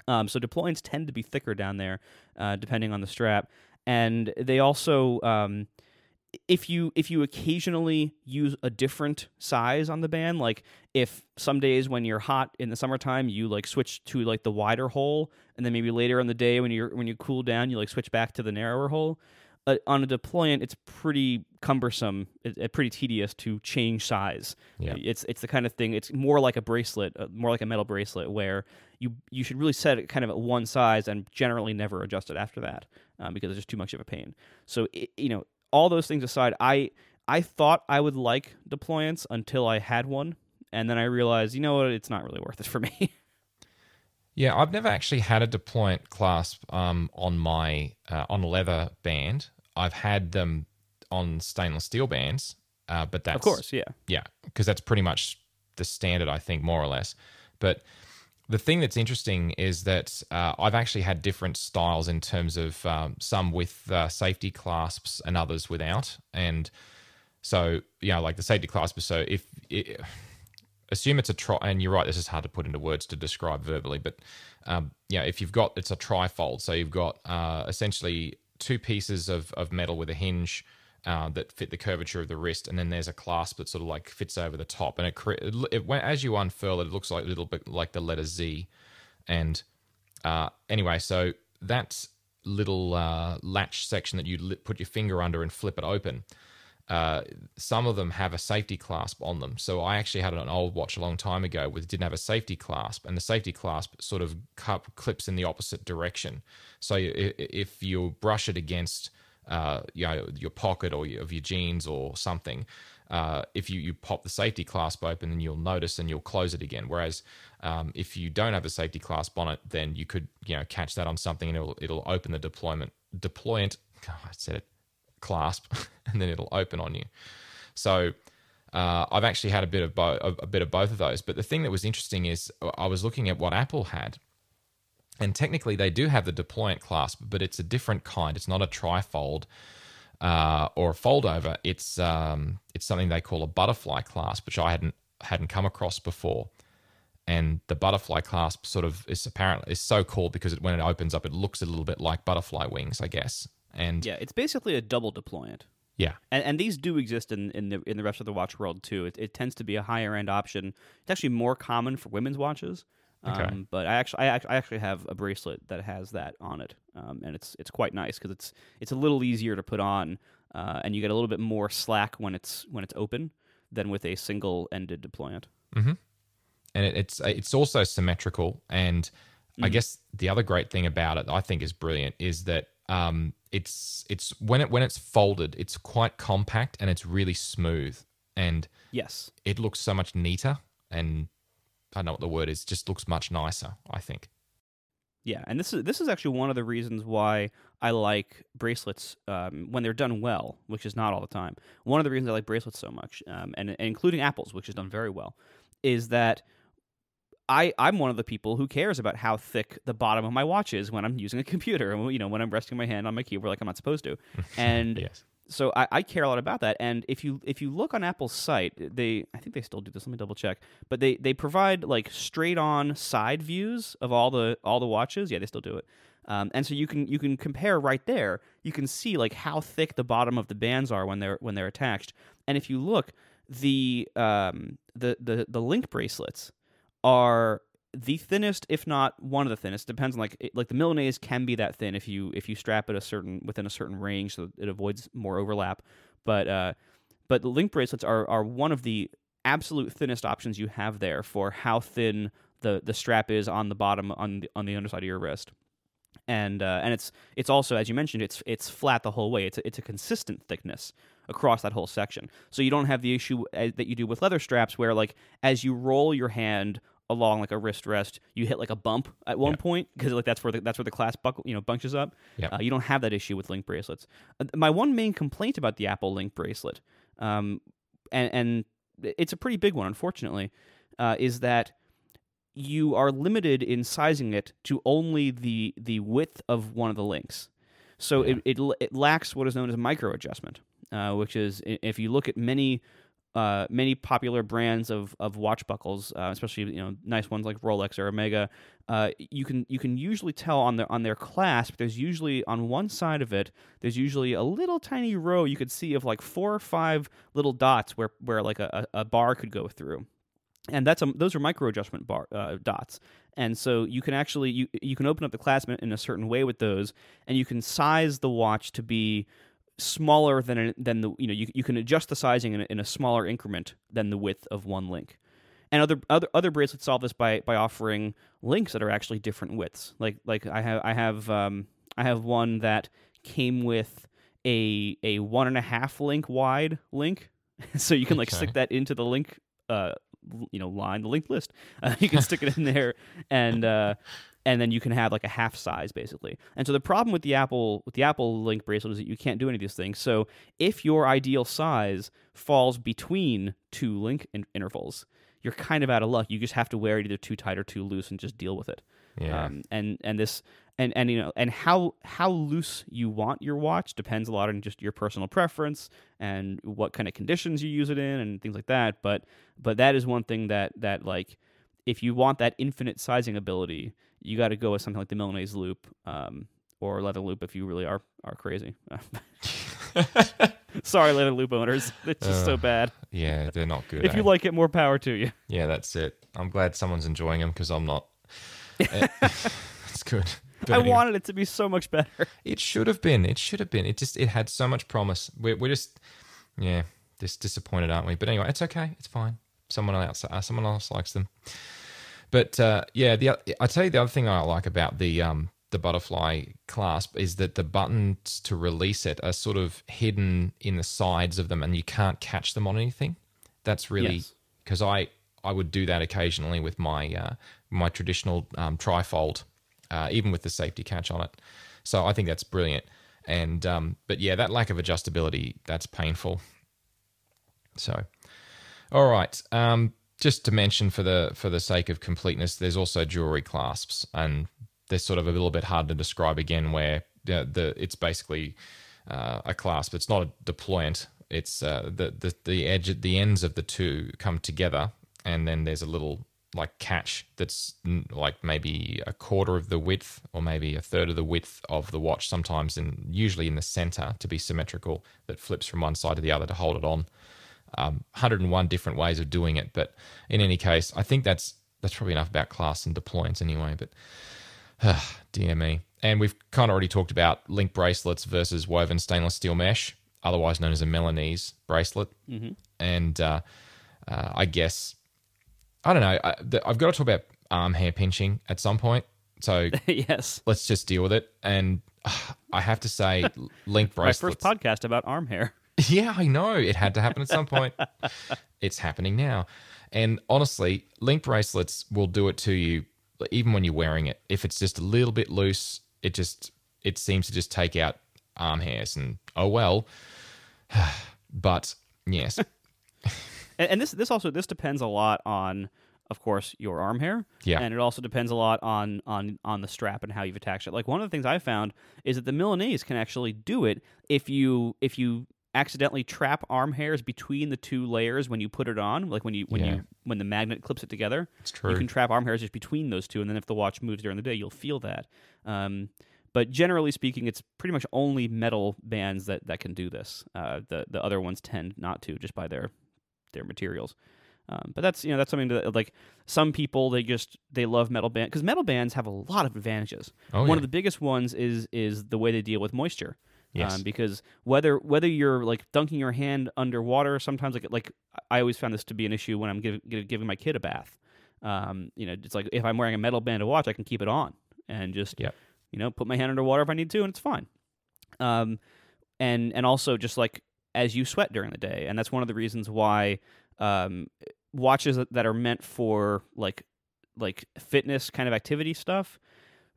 Um, so deployants tend to be thicker down there, uh, depending on the strap, and they also um, if you if you occasionally use a different size on the band like if some days when you're hot in the summertime you like switch to like the wider hole and then maybe later in the day when you're when you cool down you like switch back to the narrower hole uh, on a deployant it's pretty cumbersome it, it, pretty tedious to change size yeah. it's it's the kind of thing it's more like a bracelet uh, more like a metal bracelet where you you should really set it kind of at one size and generally never adjust it after that um, because it's just too much of a pain so it, you know all those things aside, I I thought I would like deployants until I had one, and then I realized, you know what, it's not really worth it for me. yeah, I've never actually had a deployant clasp um, on my uh, on a leather band. I've had them on stainless steel bands, uh, but that's of course, yeah, yeah, because that's pretty much the standard, I think, more or less. But the thing that's interesting is that uh, I've actually had different styles in terms of um, some with uh, safety clasps and others without. And so, you know, like the safety clasp. So if it, assume it's a tri, and you're right, this is hard to put into words to describe verbally, but um, yeah, if you've got it's a trifold, so you've got uh, essentially two pieces of of metal with a hinge uh, that fit the curvature of the wrist, and then there's a clasp that sort of like fits over the top, and it, it, it as you unfurl it, it looks like a little bit like the letter Z, and uh, anyway, so that little uh, latch section that you put your finger under and flip it open. Uh, some of them have a safety clasp on them. So I actually had an old watch a long time ago with didn't have a safety clasp, and the safety clasp sort of clips in the opposite direction. So if you brush it against uh, you know, your pocket or of your jeans or something. Uh, if you, you pop the safety clasp open, then you'll notice and you'll close it again. Whereas um, if you don't have a safety clasp on it, then you could you know catch that on something and it'll it'll open the deployment deployant. Oh, I said it clasp, and then it'll open on you. So. Uh, I've actually had a bit of bo- a bit of both of those, but the thing that was interesting is I was looking at what Apple had, and technically, they do have the deployant clasp, but it's a different kind. It's not a trifold uh, or a fold over. It's um, it's something they call a butterfly clasp, which I hadn't hadn't come across before. And the butterfly clasp sort of is apparently is so cool because it, when it opens up, it looks a little bit like butterfly wings, I guess. And yeah, it's basically a double deployant. Yeah, and, and these do exist in, in the in the rest of the watch world too. It, it tends to be a higher end option. It's actually more common for women's watches Okay. Um, but I actually, I, act- I actually have a bracelet that has that on it, um, and it's it's quite nice because it's it's a little easier to put on, uh, and you get a little bit more slack when it's when it's open than with a single ended deployant. and it, it's it's also symmetrical. And I Mhm. guess the other great thing about it, I think, is brilliant, is that um, it's it's when it when it's folded, it's quite compact and it's really smooth, and Yes. it looks so much neater. And I don't know what the word is, just looks much nicer. I think. Yeah, and this is this is actually one of the reasons why I like bracelets um, when they're done well, which is not all the time. One of the reasons I like bracelets so much, um, and, and including apples, which is done very well, is that I I'm one of the people who cares about how thick the bottom of my watch is when I'm using a computer, and you know when I'm resting my hand on my keyboard like I'm not supposed to, and yes. So I, I care a lot about that. And if you if you look on Apple's site, they I think they still do this. Let me double check. But they they provide like straight on side views of all the all the watches. Yeah, they still do it. Um, and so you can you can compare right there. You can see like how thick the bottom of the bands are when they're when they're attached. And if you look, the um the the the link bracelets are the thinnest, if not one of the thinnest. Depends on like like the Milanese can be that thin if you if you strap it a certain within a certain range, so it avoids more overlap. But uh, but the link bracelets are are one of the absolute thinnest options you have there for how thin the the strap is on the bottom on the on the underside of your wrist. And uh, and it's it's also as you mentioned it's it's flat the whole way. It's a, it's a consistent thickness across that whole section. So you don't have the issue uh, that you do with leather straps where like as you roll your hand along like a wrist rest, you hit like a bump at one Yeah. point because like that's where the, that's where the clasp buckle you know bunches up. Yeah. Uh, you don't have that issue with Link bracelets. Uh, my one main complaint about the Apple Link bracelet, um, and and it's a pretty big one, unfortunately, uh, is that you are limited in sizing it to only the the width of one of the links. So Yeah. it, it it lacks what is known as micro adjustment, uh, which is if you look at many uh, many popular brands of, of watch buckles, uh, especially you know nice ones like Rolex or Omega, uh, you can you can usually tell on their on their clasp. There's usually on one side of it, there's usually a little tiny row you could see of like four or five little dots where where like a, a bar could go through and that's a, those are micro adjustment bar uh, dots and so you can actually you you can open up the clasp in a certain way with those and you can size the watch to be smaller than than the you know you, you can adjust the sizing in a, in a smaller increment than the width of one link. And other other other bracelets solve this by by offering links that are actually different widths. Like like i have i have um i have one that came with a a one and a half link wide link. So you can like Okay. stick that into the link uh you know line the linked list. Uh, you can stick it in there and uh and then you can have like a half size basically. And so the problem with the apple with the apple link bracelet is that you can't do any of these things. So if your ideal size falls between two link in- intervals you're kind of out of luck. You just have to wear it either too tight or too loose and just deal with it. Yeah. um, and and this and and you know and how how loose you want your watch depends a lot on just your personal preference and what kind of conditions you use it in and things like that. But but that is one thing that that like if you want that infinite sizing ability you got to go with something like the Milanese loop um, or leather loop if you really are are crazy sorry leather loop owners it's just so Uh, bad yeah, they're not good. if you eh? like it more power to you Yeah, that's it. I'm glad someone's enjoying them because I'm not. Eh, it's good. But i anyway, wanted it to be so much better It should have been. It should have been. It just. It had so much promise. We're, we're just. Yeah, just disappointed, aren't we? But anyway, it's okay. It's fine. Someone else. Uh, someone else likes them. But uh, yeah, the I tell you the other thing I like about the um the butterfly clasp is that the buttons to release it are sort of hidden in the sides of them, and you can't catch them on anything. That's really Yes. because I I would do that occasionally with my uh, my traditional um, trifold, uh, even with the safety catch on it. So I think that's brilliant. And um, but yeah, that lack of adjustability that's painful. So, all right. Um, just to mention for the for the sake of completeness, there's also jewelry clasps, and they're sort of a little bit hard to describe again. Where the, the it's basically uh, a clasp. It's not a deployant. It's uh, the the the edge the ends of the two come together, and then there's a little like catch that's like maybe a quarter of the width or maybe a third of the width of the watch. Sometimes and usually in the center to be symmetrical, that flips from one side to the other to hold it on um, 101 different ways of doing it. But in any case, I think that's that's probably enough about class and deployants anyway. But uh, dear me. And we've kind of already talked about link bracelets versus woven stainless steel mesh, otherwise known as a Milanese bracelet. Mm-hmm. And uh, uh, I guess I don't know. I, the, I've got to talk about arm hair pinching at some point. So yes, let's just deal with it. And I have to say, link bracelets. My first podcast about arm hair. Yeah, I know. It had to happen at some point. it's happening now. And honestly, link bracelets will do it to you even when you're wearing it. If it's just a little bit loose, it just it seems to just take out arm hairs and oh well. but yes. and, and this this also this depends a lot on of course your arm hair Yeah. and it also depends a lot on on on the strap and how you've attached it like one of the things i found is that the milanese can actually do it if you if you accidentally trap arm hairs between the two layers when you put it on like when you when Yeah. you when the magnet clips it together It's true. you can trap arm hairs just between those two and then if the watch moves during the day you'll feel that um, but generally speaking it's pretty much only metal bands that that can do this uh, the the other ones tend not to just by their their materials um, but that's you know that's something that like some people they just they love metal band because metal bands have a lot of advantages Oh, one yeah. of the biggest ones is is the way they deal with moisture Yes. um, because whether whether you're like dunking your hand underwater, sometimes like like I always found this to be an issue when I'm giving giving my kid a bath. Um, you know, it's like if I'm wearing a metal band to watch, I can keep it on and just Yep. you know put my hand underwater if I need to, and it's fine. Um, and and also just like as you sweat during the day, and that's one of the reasons why um, watches that- that are meant for like like fitness kind of activity stuff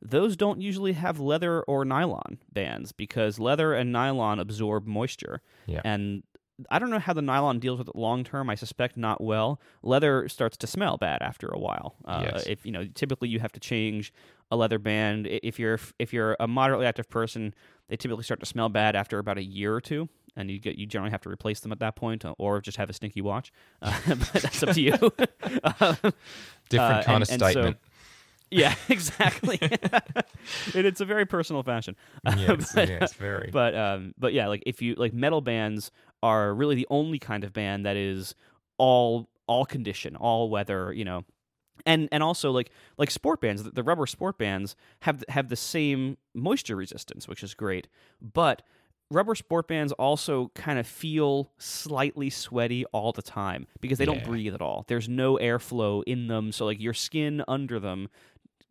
those don't usually have leather or nylon bands because leather and nylon absorb moisture. Yeah. And I don't know how the nylon deals with it long term. I suspect not well. Leather starts to smell bad after a while. Uh, Yes. If you know, typically you have to change a leather band. If you're if you're a moderately active person, they typically start to smell bad after about a year or two. And you get you generally have to replace them at that point, uh, or just have a stinky watch. Uh, but that's up to you. Um, Different uh, kind and- of and so- statement. Yeah, exactly. and it's a very personal fashion. yes, but, yes, very. but um, but yeah, like if you like metal bands are really the only kind of band that is all all condition, all weather, you know. And and also like like sport bands, the, the rubber sport bands have have the same moisture resistance, which is great. But rubber sport bands also kind of feel slightly sweaty all the time because they don't breathe at all. There's no airflow in them, so like your skin under them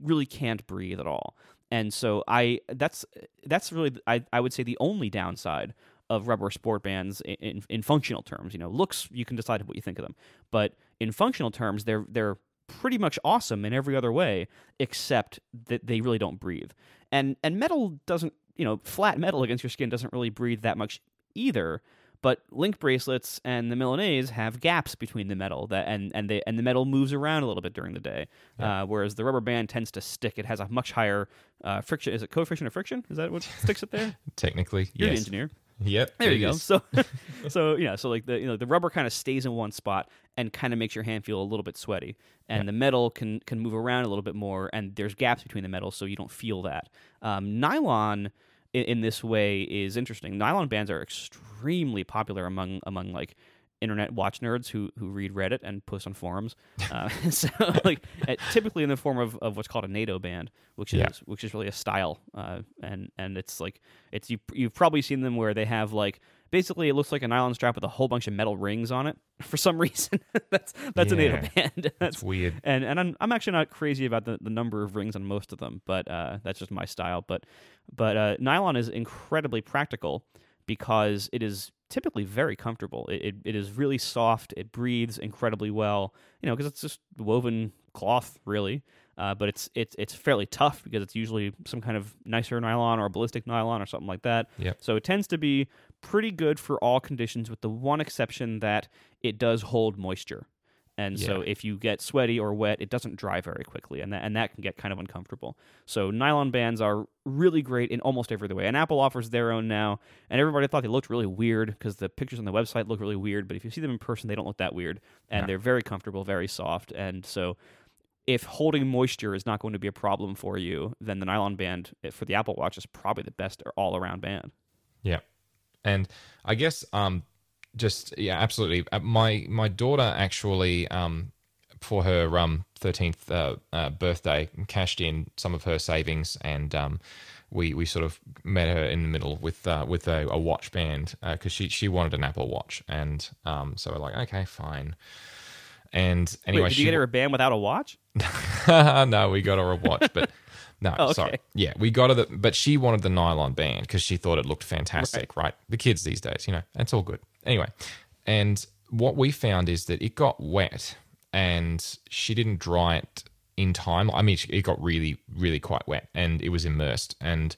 really can't breathe at all. And so I that's that's really I I would say the only downside of rubber sport bands in, in, in functional terms. You know, looks you can decide what you think of them, but in functional terms, they're they're pretty much awesome in every other way except that they really don't breathe. And and metal doesn't you know flat metal against your skin doesn't really breathe that much either. But link bracelets and the Milanese have gaps between the metal that and and they and the metal moves around a little bit during the day, uh, whereas the rubber band tends to stick. It has a much higher uh, friction. Is it coefficient of friction? Is that what sticks it there? Technically, You're yes. the engineer. Yep. There you go. is. So, so yeah, so like the you know the rubber kind of stays in one spot and kind of makes your hand feel a little bit sweaty, and the metal can can move around a little bit more, and there's gaps between the metal, so you don't feel that. Um, nylon in, in this way is interesting. Nylon bands are extremely popular among among like internet watch nerds who who read Reddit and post on forums. Uh, so like uh, typically in the form of, of what's called a NATO band, which is Yeah. which is really a style, uh, and and it's like it's you you've probably seen them where they have like basically it looks like a nylon strap with a whole bunch of metal rings on it for some reason. that's that's a NATO band. that's It's weird. and and I'm I'm actually not crazy about the, the number of rings on most of them, but uh, that's just my style. But but uh, nylon is incredibly practical because it is typically very comfortable. It, it, it is really soft. It breathes incredibly well. You know, because it's just woven cloth, really. Uh, but it's it's it's fairly tough because it's usually some kind of nicer nylon or ballistic nylon or something like that. Yep. So it tends to be pretty good for all conditions, with the one exception that it does hold moisture. And so if you get sweaty or wet, it doesn't dry very quickly, and that and that can get kind of uncomfortable. So nylon bands are really great in almost every other way. And Apple offers their own now, and everybody thought they looked really weird because the pictures on the website look really weird. But if you see them in person, they don't look that weird, and they're very comfortable, very soft. And so if holding moisture is not going to be a problem for you, then the nylon band eh, for the Apple Watch is probably the best all around band. Yeah, and I guess um, just yeah, absolutely. Uh, My my daughter actually um for her um thirteenth uh, uh, birthday, cashed in some of her savings, and um, we we sort of met her in the middle with uh, with a, a watch band because she she wanted an Apple Watch, and um, so we're like, okay, fine. And anyway, Wait, did she you get her a band without a watch? no, we got her a watch, but no, Oh, okay. sorry. Yeah, we got her, the, but she wanted the nylon band because she thought it looked fantastic, right. The kids these days, you know, it's all good. Anyway, and what we found is that it got wet and she didn't dry it in time. I mean, it got really, really quite wet and it was immersed and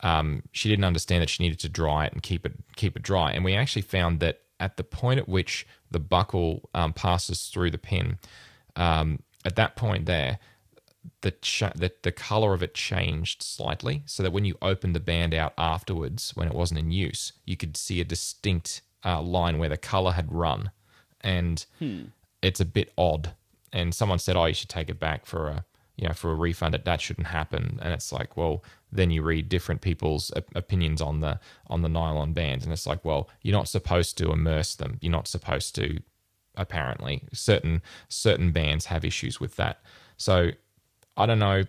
um, she didn't understand that she needed to dry it and keep it keep it dry. And we actually found that at the point at which the buckle um, passes through the pin, um, at that point there, the cha- the the color of it changed slightly, so that when you opened the band out afterwards, when it wasn't in use, you could see a distinct uh, line where the color had run, and it's a bit odd. And someone said, "Oh, you should take it back for a you know for a refund. That that shouldn't happen." And it's like, well, then you read different people's op- opinions on the on the nylon bands, and it's like, well, you're not supposed to immerse them. You're not supposed to. Apparently, certain certain bands have issues with that. So I don't know.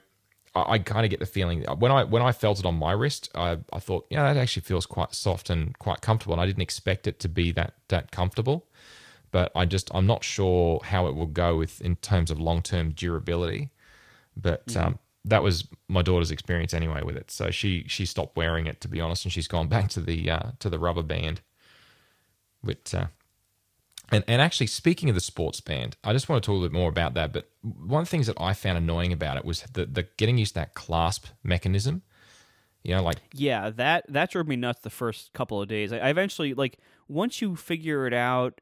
I, I kind of get the feeling when I when I felt it on my wrist, I, I thought, yeah, that actually feels quite soft and quite comfortable. And I didn't expect it to be that that comfortable. But I just I'm not sure how it will go with in terms of long term durability. But um, that was my daughter's experience anyway with it. So she she stopped wearing it to be honest, and she's gone back to the uh, to the rubber band. But uh, and, and actually, speaking of the sports band, I just want to talk a little bit more about that. But one of the things that I found annoying about it was the, the getting used to that clasp mechanism. You know, like Yeah, that that drove me nuts the first couple of days. I, I eventually like once you figure it out,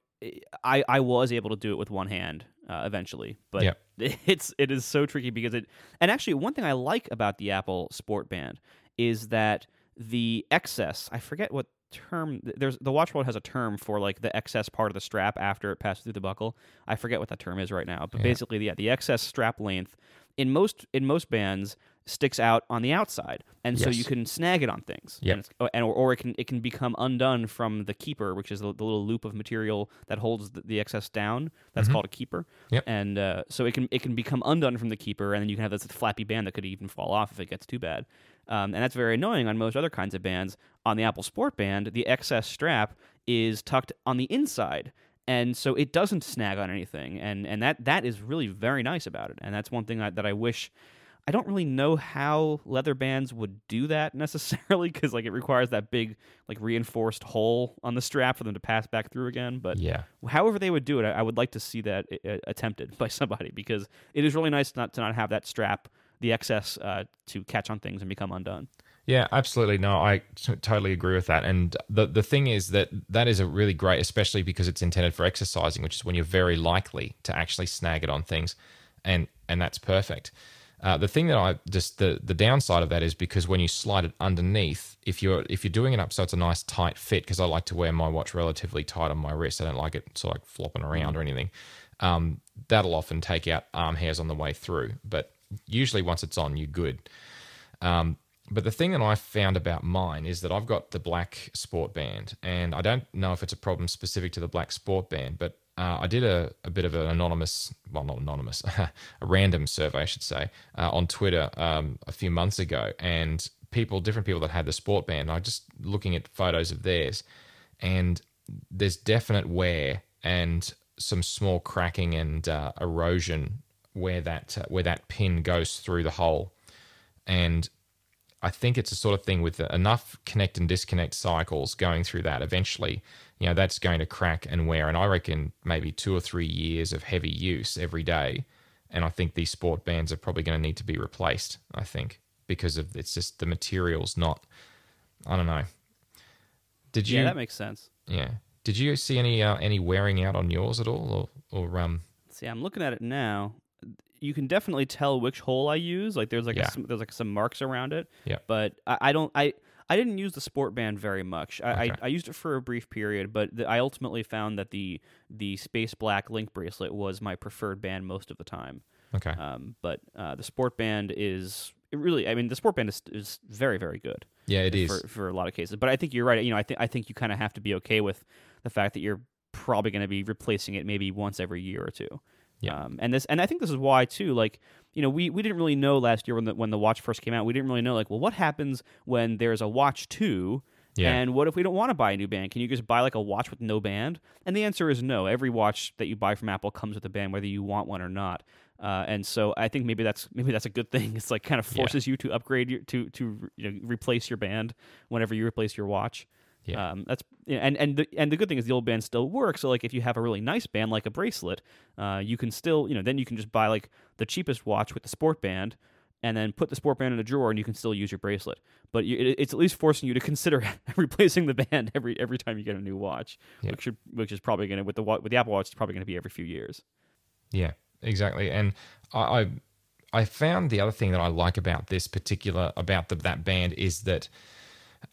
I I was able to do it with one hand uh, eventually, but Yep. it's it is so tricky because it and actually one thing I like about the Apple Sport Band is that the excess I forget what term there's the watch world has a term for like the excess part of the strap after it passes through the buckle i forget what that term is right now but Yeah. basically yeah the excess strap length in most in most bands sticks out on the outside and so you can snag it on things Yep. and, oh, and or, or it can it can become undone from the keeper which is the, the little loop of material that holds the, the excess down that's Mhm. called a keeper Yep. and uh, so it can it can become undone from the keeper and then you can have this flappy band that could even fall off if it gets too bad um, and that's very annoying on most other kinds of bands on the apple sport band the excess strap is tucked on the inside and so it doesn't snag on anything and and that that is really very nice about it and that's one thing I, that i wish I don't really know how leather bands would do that necessarily because like it requires that big like reinforced hole on the strap for them to pass back through again. But yeah, however they would do it, I, would like to see that uh, attempted by somebody because it is really nice not to not have that strap, the excess, uh, to catch on things and become undone. Yeah, absolutely. No, I t- totally agree with that. And the the thing is that that is a really great, especially because it's intended for exercising, which is when you're very likely to actually snag it on things, and and that's perfect. Uh, the thing that I just the the downside of that is because when you slide it underneath, if you're if you're doing it up so it's a nice tight fit, because I like to wear my watch relatively tight on my wrist, I don't like it sort of like flopping around or anything. Um, that'll often take out arm hairs on the way through, but usually once it's on, you're good. Um, but the thing that I found about mine is that I've got the black sport band, and I don't know if it's a problem specific to the black sport band, but uh, I did a, a bit of an anonymous, well, not anonymous, a random survey, I should say, uh, on Twitter um, a few months ago, and people, different people that had the sport band, I just looking at photos of theirs, and there's definite wear and some small cracking and uh, erosion where that uh, where that pin goes through the hole, and I think it's a sort of thing with enough connect and disconnect cycles going through that. Eventually, you know, that's going to crack and wear. And I reckon maybe two or three years of heavy use every day. And I think these sport bands are probably going to need to be replaced. I think because of it's just the materials not. I don't know. Did you? yeah, that makes sense. yeah. Did you see any uh, any wearing out on yours at all, or or um? See, I'm looking at it now. You can definitely tell which hole I use. Like there's like Yeah. a, some- there's like some marks around it. Yeah. But I, I don't I I didn't use the sport band very much. I, Okay. I, I used it for a brief period, but the, I ultimately found that the the space black link bracelet was my preferred band most of the time. Okay. Um, but uh, the sport band is it really. I mean, the sport band is is very very good Yeah, it is. for for a lot of cases. But I think you're right. You know, I think I think you kind of have to be okay with the fact that you're probably going to be replacing it maybe once every year or two. Yeah. Um, and this, and I think this is why too. Like, you know, we, we didn't really know last year when the when the watch first came out. We didn't really know like, well, what happens when there's a watch two? Yeah. And what if we don't want to buy a new band? Can you just buy like a watch with no band? And the answer is no. Every watch that you buy from Apple comes with a band, whether you want one or not. Uh, and so I think maybe that's maybe that's a good thing. It's like kind of Yeah. forces you to upgrade your, to to you know, replace your band whenever you replace your watch. Yeah. Um, that's and and the and the good thing is the old band still works. So like if you have a really nice band like a bracelet, uh, you can still you know then you can just buy like the cheapest watch with the sport band, and then put the sport band in a drawer, and you can still use your bracelet. But you, it, it's at least forcing you to consider replacing the band every every time you get a new watch, Yeah. which should, which is probably gonna with the with the Apple Watch, it's probably gonna be every few years. Yeah, exactly. And I, I I found the other thing that I like about this particular about the, that band is that,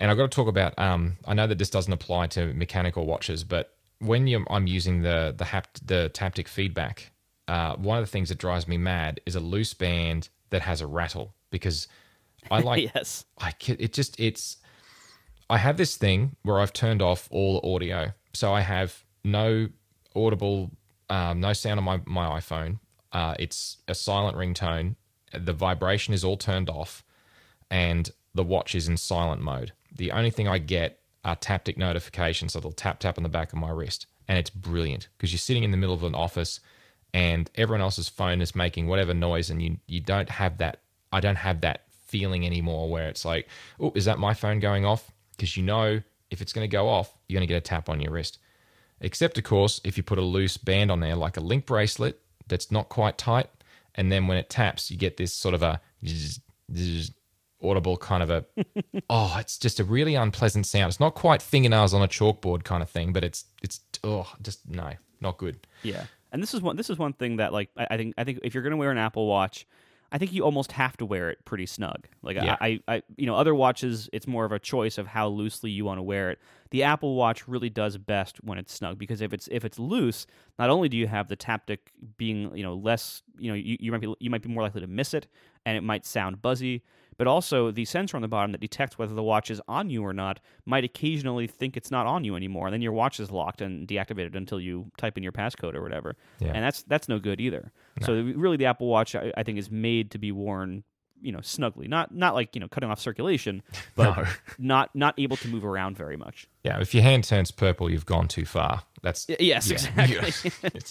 and I've got to talk about. Um, I know that this doesn't apply to mechanical watches, but when you I'm using the the hapt, the taptic feedback, uh, one of the things that drives me mad is a loose band that has a rattle because I like yes. I it just it's I have this thing where I've turned off all audio, so I have no audible, um, no sound on my my iPhone. Uh, it's a silent ringtone. The vibration is all turned off, and the watch is in silent mode. The only thing I get are taptic notifications, so they'll tap tap on the back of my wrist, and it's brilliant because you're sitting in the middle of an office, and everyone else's phone is making whatever noise, and you you don't have that. I don't have that feeling anymore where it's like, oh, is that my phone going off? Because you know if it's going to go off, you're going to get a tap on your wrist. Except, of course, if you put a loose band on there, like a link bracelet that's not quite tight, and then when it taps, you get this sort of a zzz, zzz, audible kind of a oh, it's just a really unpleasant sound. It's not quite fingernails on a chalkboard kind of thing, but it's it's oh, just no, not good. Yeah, and this is one. This is one thing that like I, I think I think if you're gonna wear an Apple Watch, I think you almost have to wear it pretty snug. Like Yeah. I, I, I, you know, other watches, it's more of a choice of how loosely you want to wear it. The Apple Watch really does best when it's snug because if it's if it's loose, not only do you have the taptic being you know less, you know, you, you might be you might be more likely to miss it, and it might sound buzzy. But also, the sensor on the bottom that detects whether the watch is on you or not might occasionally think it's not on you anymore, and then your watch is locked and deactivated until you type in your passcode or whatever. Yeah. And that's that's no good either. So really, the Apple Watch I, I think is made to be worn, you know, snugly, not not like you know cutting off circulation, but No. not not able to move around very much. Yeah, if your hand turns purple, you've gone too far. That's Yes, yeah, exactly.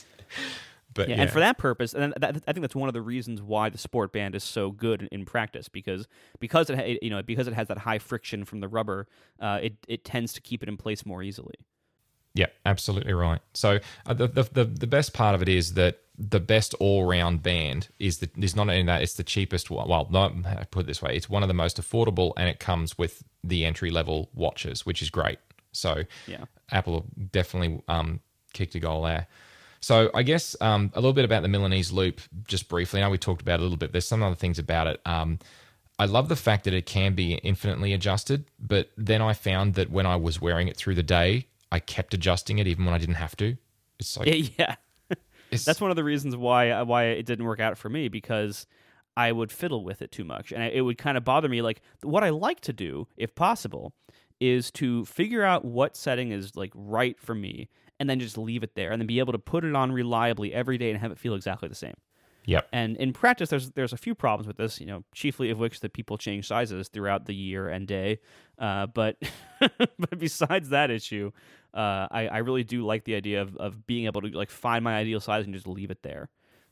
But Yeah, yeah, and for that purpose, and that, I think that's one of the reasons why the sport band is so good in, in practice because because it you know because it has that high friction from the rubber, uh, it it tends to keep it in place more easily. Yeah, absolutely right. So uh, the, the the the best part of it is that the best all round band is the is not only that it's the cheapest one. Well, not I put it this way, it's one of the most affordable, and it comes with the entry level watches, which is great. So Yeah. Apple definitely um, kicked a goal there. So I guess um, a little bit about the Milanese loop, just briefly. I know we talked about it a little bit. There's some other things about it. Um, I love the fact that it can be infinitely adjusted, but then I found that when I was wearing it through the day, I kept adjusting it even when I didn't have to. It's like Yeah, yeah. That's one of the reasons why why it didn't work out for me because I would fiddle with it too much, and it would kind of bother me. Like what I like to do, if possible, is to figure out what setting is like right for me, and then just leave it there, and then be able to put it on reliably every day and have it feel exactly the same. Yep. And in practice, there's there's a few problems with this. You know, chiefly of which that people change sizes throughout the year and day. Uh, but but besides that issue, uh, I I really do like the idea of of being able to like find my ideal size and just leave it there.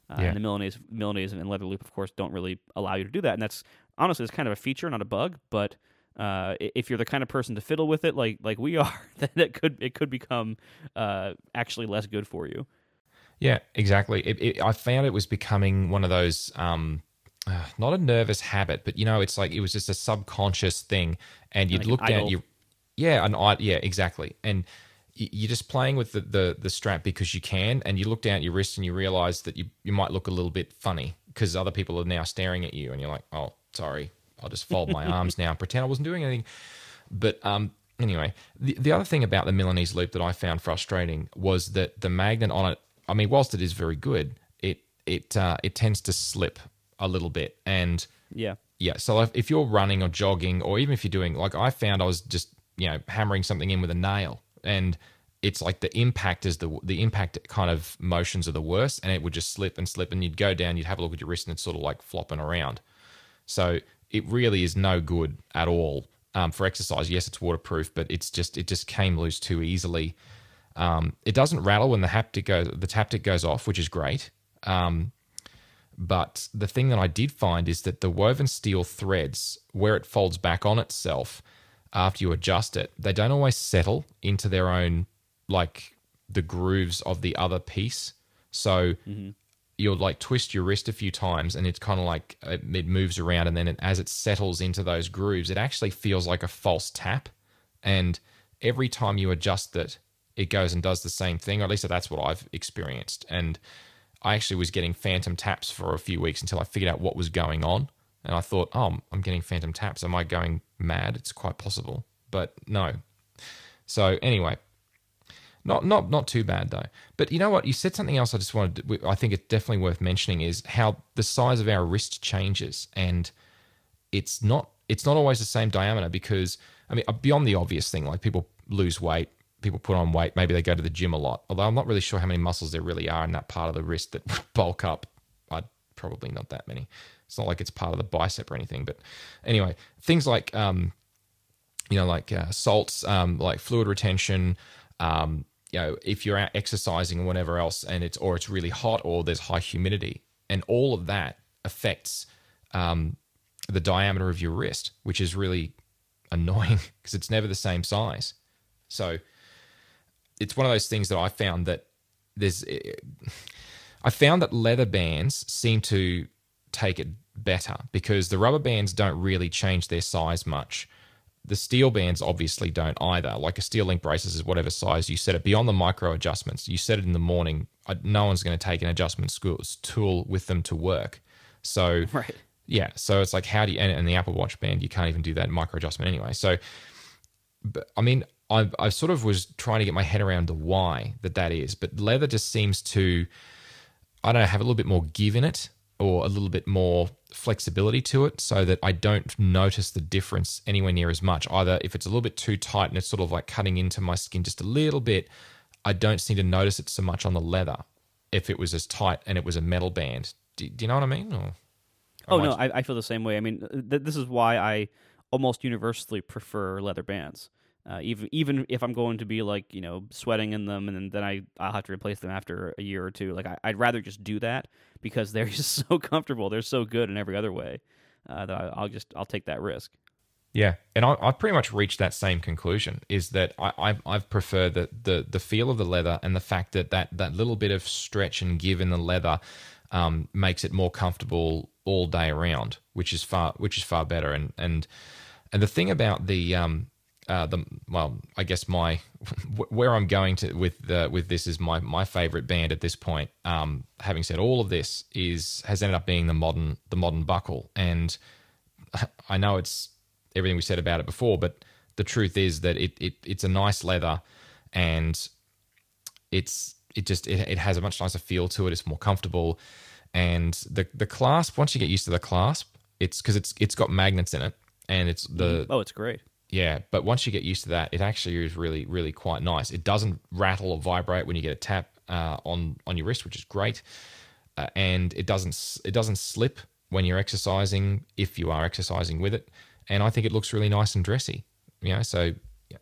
Uh, Yeah. And the Milanese Milanese and leather loop, of course, don't really allow you to do that. And that's honestly it's kind of a feature, not a bug. But uh, if you're the kind of person to fiddle with it, like like we are, then it could it could become uh, actually less good for you. Yeah, exactly. It, it, I found it was becoming one of those, um, uh, not a nervous habit, but you know, it's like it was just a subconscious thing, and you'd Like look down, you, yeah, an eye, yeah, exactly, and you're just playing with the, the the strap because you can, and you look down at your wrist and you realize that you you might look a little bit funny because other people are now staring at you, and you're like, oh, sorry, I'll just fold my arms now and pretend I wasn't doing anything. But um, anyway, the, the other thing about the Milanese loop that I found frustrating was that the magnet on it, I mean, whilst it is very good, it it uh, it tends to slip a little bit. And Yeah. yeah, so if, if you're running or jogging, or even if you're doing, like I found I was just, you know, hammering something in with a nail and it's like the impact is the the impact kind of motions are the worst, and it would just slip and slip, and you'd go down, you'd have a look at your wrist, and it's sort of like flopping around. So it really is no good at all um, for exercise. Yes, it's waterproof, but it's just it just came loose too easily. Um, it doesn't rattle when the haptic goes the taptic goes off, which is great. Um, but the thing that I did find is that the woven steel threads, where it folds back on itself after you adjust it, they don't always settle into their own like the grooves of the other piece. So Mm-hmm. You'll like twist your wrist a few times and it's kind of like uh, it, it moves around and then it, as it settles into those grooves it actually feels like a false tap. And every time you adjust it it goes and does the same thing. Or at least that's what i've experienced. And i actually was getting phantom taps for a few weeks until i figured out what was going on. And i thought oh i'm getting phantom taps. Am i going mad? It's quite possible. But no. So anyway not not not too bad though. But you know what? You said something else. I just wanted. To, I think it's definitely worth mentioning is how the size of our wrist changes, and it's not it's not always the same diameter because I mean beyond the obvious thing like people lose weight, people put on weight, maybe they go to the gym a lot. Although I'm not really sure how many muscles there really are in that part of the wrist that bulk up. I'd probably not that many. It's not like it's part of the bicep or anything. But anyway, things like um, you know like uh, salts, um, like fluid retention. Um, you know, if you're out exercising or whatever else, and it's or it's really hot or there's high humidity, and all of that affects um, the diameter of your wrist, which is really annoying because it's never the same size. So it's one of those things that I found that there's. I found that leather bands seem to take it better because the rubber bands don't really change their size much the steel bands obviously don't either. Like a steel link braces is whatever size you set it beyond the micro adjustments. You set it in the morning. Uh, no one's going to take an adjustment tool with them to work. So Right. yeah, so it's like how do you and, and the Apple Watch band you can't even do that micro adjustment anyway. So, but I mean, I I sort of was trying to get my head around the why that that is, but leather just seems to I don't know have a little bit more give in it or a little bit more flexibility to it so that I don't notice the difference anywhere near as much. Either if it's a little bit too tight and it's sort of like cutting into my skin just a little bit, I don't seem to notice it so much on the leather if it was as tight and it was a metal band. Do, do you know what I mean? Or, Oh no, I, I feel the same way. I mean, th- this is why I almost universally prefer leather bands. Uh, even even if I'm going to be like you know sweating in them, and then, then I I'll have to replace them after a year or two. Like I, I'd rather just do that because they're just so comfortable. They're so good in every other way uh, that I, I'll just I'll take that risk. Yeah, and I, I've pretty much reached that same conclusion. Is that I, I I've preferred the, the the feel of the leather and the fact that that that little bit of stretch and give in the leather um, makes it more comfortable all day around, which is far which is far better. And and and the thing about the um uh the well, I guess my where I'm going to with the with this is my my favorite band at this point. Um, having said all of this, is has ended up being the modern the modern buckle, and I know it's everything we said about it before, but the truth is that it, it it's a nice leather and it's it just it, it has a much nicer feel to it. It's more comfortable, and the the clasp once you get used to the clasp, it's because it's it's got magnets in it, and it's the Oh, it's great. Yeah. But once you get used to that, it actually is really really quite nice. It doesn't rattle or vibrate when you get a tap uh, on on your wrist, which is great, uh, and it doesn't it doesn't slip when you're exercising if you are exercising with it, and I think it looks really nice and dressy. You know, so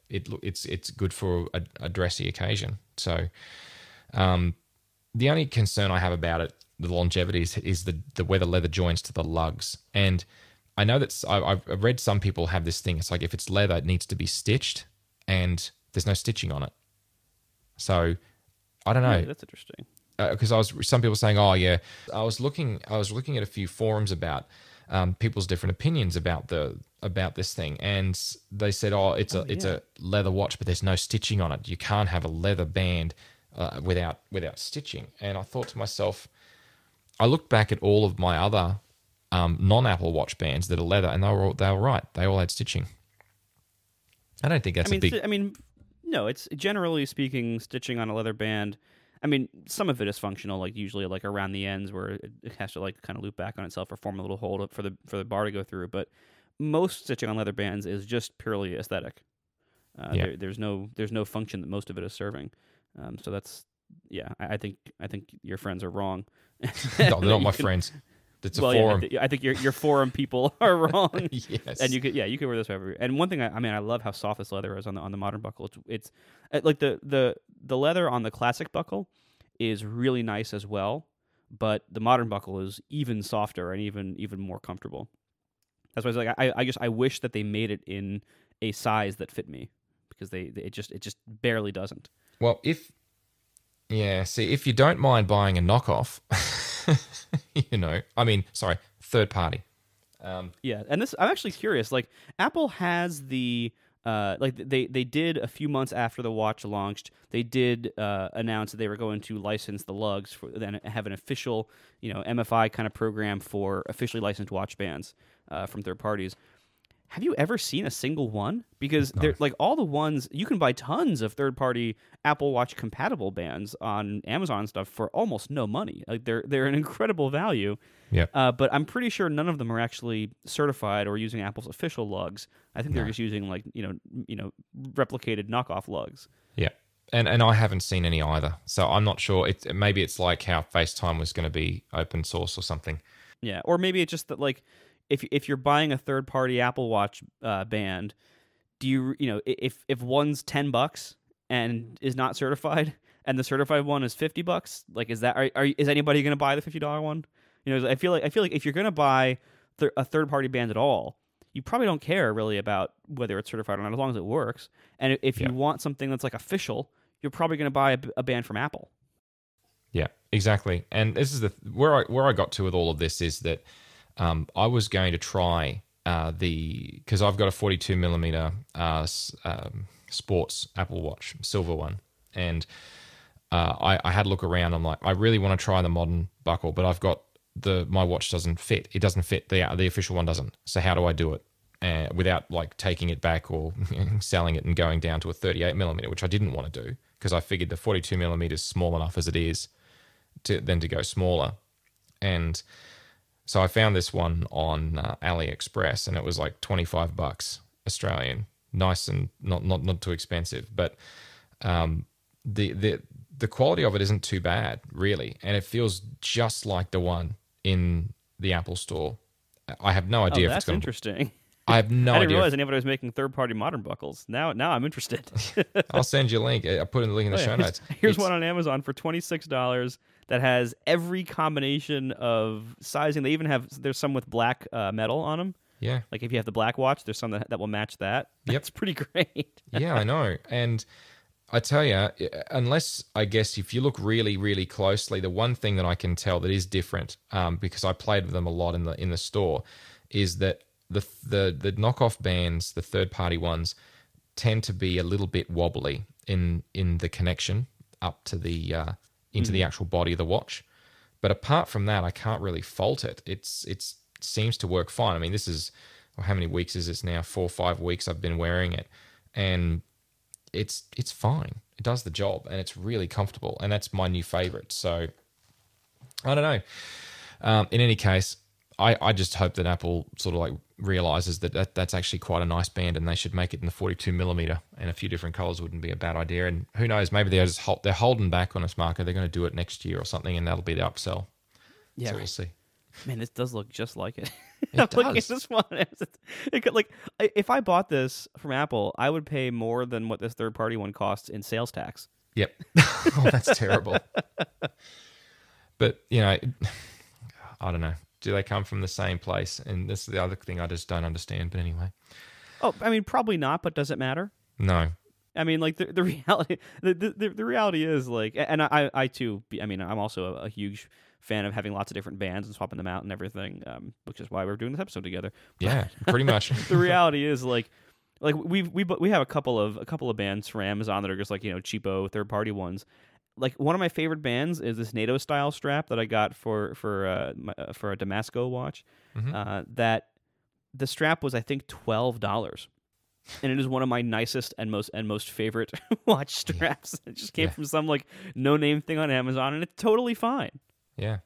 it it's it's good for a, a dressy occasion. So, um, the only concern I have about it, the longevity, is, is the the where the leather joins to the lugs. And I know that I, I've read some people have this thing. It's like if it's leather, it needs to be stitched, and there's no stitching on it. So I don't know Yeah, that's interesting. because I was some people saying, "Oh yeah," I was looking, I was looking at a few forums about um, people's different opinions about the about this thing, and they said, "Oh, it's a it's a leather watch, but there's no stitching on it. You can't have a leather band uh, without without stitching." And I thought to myself, I looked back at all of my other um, non Apple Watch bands that are leather, and they were all, they were right. They all had stitching. I don't think that's I mean, a big. I mean, no. It's generally speaking, stitching on a leather band. I mean, some of it is functional, like usually like around the ends where it, has to like kind of loop back on itself or form a little hole for the for the bar to go through. But most stitching on leather bands is just purely aesthetic. Uh, Yeah. there, there's no there's no function that most of it is serving. Um, so that's yeah. I, I think I think your friends are wrong. no, they're not my can- friends. It's a well, forum. I think your your forum people are wrong. yes. and you could yeah you could wear this wherever. And one thing I, I mean I love how soft this leather is on the on the modern buckle. It's, it's uh, like the the the leather on the classic buckle is really nice as well, but the modern buckle is even softer and even even more comfortable. That's why I was like I I just I wish that they made it in a size that fit me because they, they it just it just barely doesn't. Well, if yeah, see, if you don't mind buying a knockoff, you know, I mean, sorry, third party. Um, Yeah, and this I'm actually curious. Like Apple has the uh, like they they did a few months after the watch launched, they did uh, announce that they were going to license the lugs for then have an official you know MFI kind of program for officially licensed watch bands uh, from third parties. Have you ever seen a single one? Because they're like all the ones you can buy tons of third party Apple Watch compatible bands on Amazon and stuff for almost no money. Like they're they're an incredible value. yeah, Uh, but I'm pretty sure none of them are actually certified or using Apple's official lugs. I think they're just using like you know you know replicated knockoff lugs. yeah, and and I haven't seen any either, so I'm not sure. It maybe it's like how FaceTime was going to be open source or something. Yeah, or maybe it's just that like if if you're buying a third party Apple Watch uh, band, do you you know if if one's ten bucks and is not certified and the certified one is fifty bucks, like is that are, are is anybody going to buy the fifty dollar one? You know, I feel like I feel like if you're going to buy th- a third party band at all, you probably don't care really about whether it's certified or not, as long as it works. And if Yeah. you want something that's like official, you're probably going to buy a band from Apple. Yeah, exactly. And this is the where I where I got to with all of this is that um, I was going to try uh, the because I've got a 42 millimeter uh, um, sports Apple Watch, silver one, and uh, I, I had a look around. I'm like, I really want to try the modern buckle, but I've got the my watch doesn't fit. It doesn't fit. the The official one doesn't. So how do I do it? Uh, without like taking it back or selling it and going down to a 38 millimeter, which I didn't want to do because I figured the 42 millimeter is small enough as it is to then to go smaller. And so I found this one on uh, AliExpress, and it was like twenty five bucks Australian, nice and not not not too expensive. But um, the the the quality of it isn't too bad, really, and it feels just like the one in the Apple Store. I have no Oh, idea if that's interesting. I have no I didn't idea. realize anybody was making third party modern buckles. Now now I'm interested. I'll send you a link. I put in the link in the Oh, yeah. show notes. Here's It's- one on Amazon for twenty six dollars that has every combination of sizing. They even have there's some with black uh, metal on them. Yeah, Like if you have the black watch, there's some that, that will match that. Yep. That's pretty great. yeah, I know. And I tell you, unless I guess if you look really, really closely, the one thing that I can tell that is different, um, because I played with them a lot in the in the store, is that the the the knockoff bands, the third party ones, tend to be a little bit wobbly in in the connection up to the uh, into the actual body of the watch. But apart from that, I can't really fault it. It's it's it seems to work fine. I mean, this is well, how many weeks is this now? Four or five weeks I've been wearing it, and it's it's fine. It does the job, and it's really comfortable, and that's my new favorite. So I don't know. Um, in any case, I, I just hope that Apple sort of like realizes that, that that's actually quite a nice band, and they should make it in the 42 millimeter, and a few different colors wouldn't be a bad idea. And who knows, maybe they're just hold, they're holding back on this market. They're going to do it next year or something, and that'll be the upsell. Yeah, so we'll see. man, this does look just like it. It I'm looking at does. this one. It could, like if I bought this from Apple, I would pay more than what this third party one costs in sales tax. Yep. oh, that's terrible. But you know, I don't know. Do they come from the same place? And this is the other thing I just don't understand. But anyway, Oh, I mean, probably not, but does it matter? no. I mean, like the, the reality, the, the the reality is like, and I I too, I mean, I'm also a, a huge fan of having lots of different bands and swapping them out and everything, um, which is why we're doing this episode together. Yeah, pretty much. the reality is like like we we we have a couple of a couple of bands from Amazon that are just like you know cheapo third party ones. Like one of my favorite bands is this NATO style strap that I got for for uh, my, uh, for a Damasko watch. Mhm. Uh, that the strap was I think twelve dollars, and it is one of my nicest and most and most favorite watch straps. It just came Yeah. from some like no name thing on Amazon, and it's totally fine. Yeah.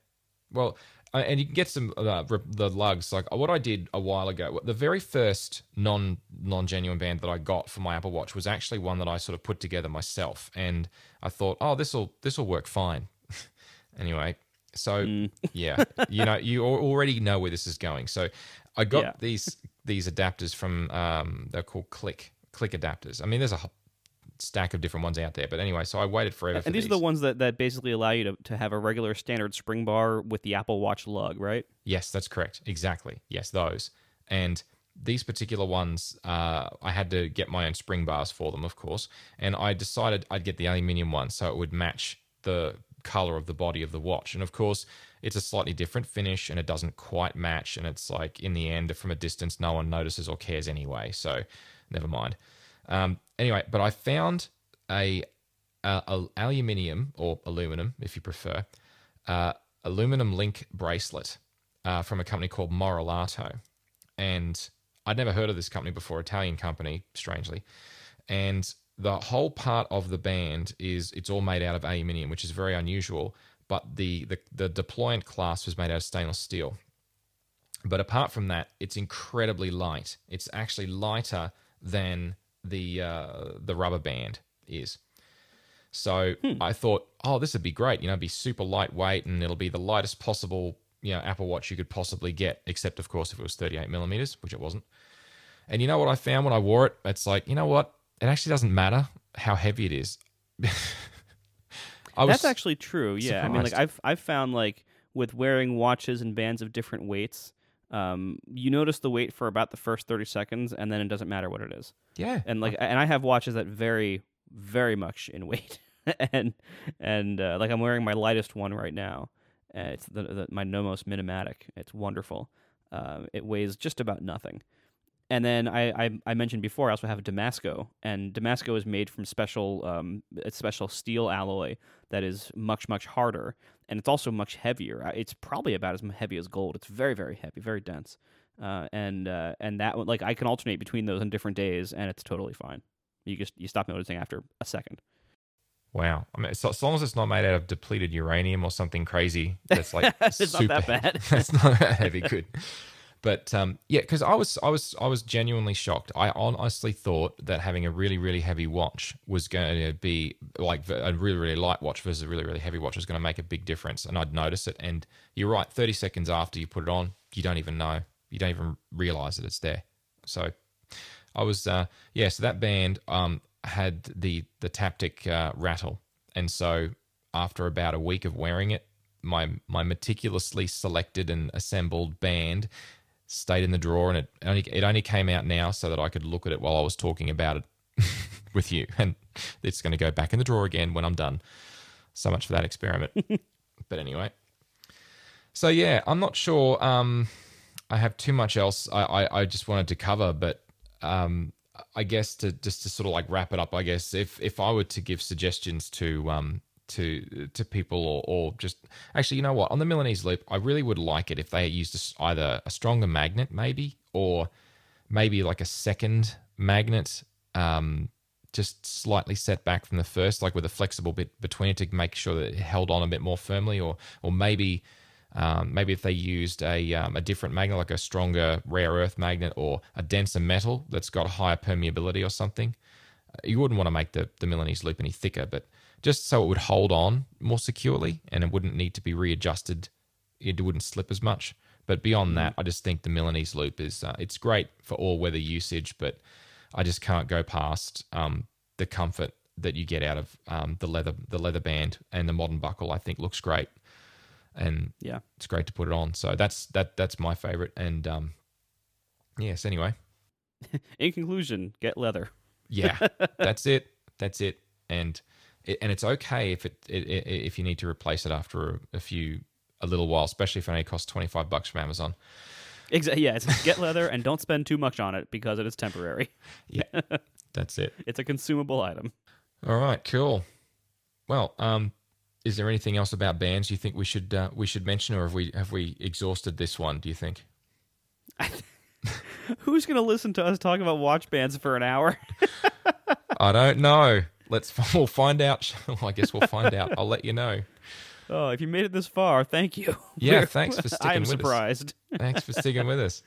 Well, and you can get some uh, the lugs. Like what I did a while ago, the very first non non genuine band that I got for my Apple Watch was actually one that I sort of put together myself, and I thought, oh, this will this will work fine. anyway, so Mm. yeah, you know, you already know where this is going. So I got Yeah. these these adapters from um, they're called Click Click adapters. I mean, there's a stack of different ones out there, but anyway, so I waited forever. for And these are the ones that, that basically allow you to, to have a regular standard spring bar with the Apple Watch lug, right? Yes, that's correct. Exactly. Yes, those. And these particular ones, uh, I had to get my own spring bars for them, of course. And I decided I'd get the aluminium one so it would match the color of the body of the watch. And of course, it's a slightly different finish and it doesn't quite match. And it's like, in the end, from a distance, no one notices or cares anyway. So never mind. Um, anyway, but I found a, a, a aluminium or aluminum, if you prefer, uh, aluminum link bracelet uh, from a company called Morellato. And I'd never heard of this company before, Italian company, strangely. And the whole part of the band is it's all made out of aluminium, which is very unusual. But the, the, the deployant clasp is made out of stainless steel. But apart from that, it's incredibly light. It's actually lighter than the uh, the rubber band is. So I thought, oh, this would be great. You know, it'd be super lightweight and it'll be the lightest possible, you know, Apple Watch you could possibly get, except of course if it was 38 millimeters, which it wasn't. And you know what I found when I wore it? It's like, you know what? It actually doesn't matter how heavy it is. I was That's actually true. Yeah, I mean, like. I've I've found like with wearing watches and bands of different weights, um, you notice the weight for about the first thirty seconds, and then it doesn't matter what it is. yeah, And like, and I have watches that vary very much in weight, and and uh, like I'm wearing my lightest one right now. Uh, it's the, the my Nomos Minimatik. It's wonderful. Um, it weighs just about nothing. And then I, I, I mentioned before, I also have Damasko, and Damasko is made from special um, it's special steel alloy that is much much harder, and it's also much heavier. Uh, It's probably about as heavy as gold. It's very very heavy, very dense, uh, and uh, and that one like I can alternate between those on different days, and it's totally fine. You just you stop noticing after a second. wow. I mean, so, as long as it's not made out of depleted uranium or something crazy, that's like It's not super that bad. that's not that heavy. Good. But um, yeah, because I was, I was, I was genuinely shocked. I honestly thought that having a really, really heavy watch was going to be like a really, really light watch versus a really, really heavy watch was going to make a big difference, and I'd notice it. And you're right, thirty seconds after you put it on, you don't even know, you don't even realize that it's there. So I was, uh, yeah. So that band um, had the the Taptic uh, rattle, and so after about a week of wearing it, my my meticulously selected and assembled band stayed in the drawer, and it only it only came out now so that I could look at it while I was talking about it with you, and it's going to go back in the drawer again when I'm done. So much for that experiment. but anyway, so yeah, I'm not sure. Um, I have too much else I, I, I just wanted to cover, but um, I guess to just to sort of like wrap it up, I guess if if I were to give suggestions to um to to people or, or just actually, you know what, on the Milanese loop, I really would like it if they used either a stronger magnet, maybe, or maybe like a second magnet, um, just slightly set back from the first, like with a flexible bit between it to make sure that it held on a bit more firmly, or or maybe um, maybe if they used a, um, a different magnet, like a stronger rare earth magnet or a denser metal that's got higher permeability or something. Uh, You wouldn't want to make the, the Milanese loop any thicker, but just so it would hold on more securely and it wouldn't need to be readjusted. It wouldn't slip as much. But beyond that, I just think the Milanese loop is uh, it's great for all weather usage, but I just can't go past um, the comfort that you get out of um, the leather the leather band and the modern buckle. I think looks great, and Yeah. it's great to put it on. So that's that that's my favorite. And um, yes, anyway, In conclusion, get leather. yeah, that's it. That's it. And and it's okay if it, if you need to replace it after a, a few a little while, especially if it only costs twenty five bucks from Amazon. Exactly. Yeah, it's get leather and don't spend too much on it because it is temporary. Yeah, that's it. It's a consumable item. All right, cool. Well, um, is there anything else about bands you think we should uh, we should mention, or have we have we exhausted this one? Do you think? Who's going to listen to us talk about watch bands for an hour? I don't know. Let's we'll find out. Well, I guess we'll find out. I'll let you know. Oh, if you made it this far, thank you. Yeah, thanks for sticking with us. I am with us. surprised. Thanks for sticking with us.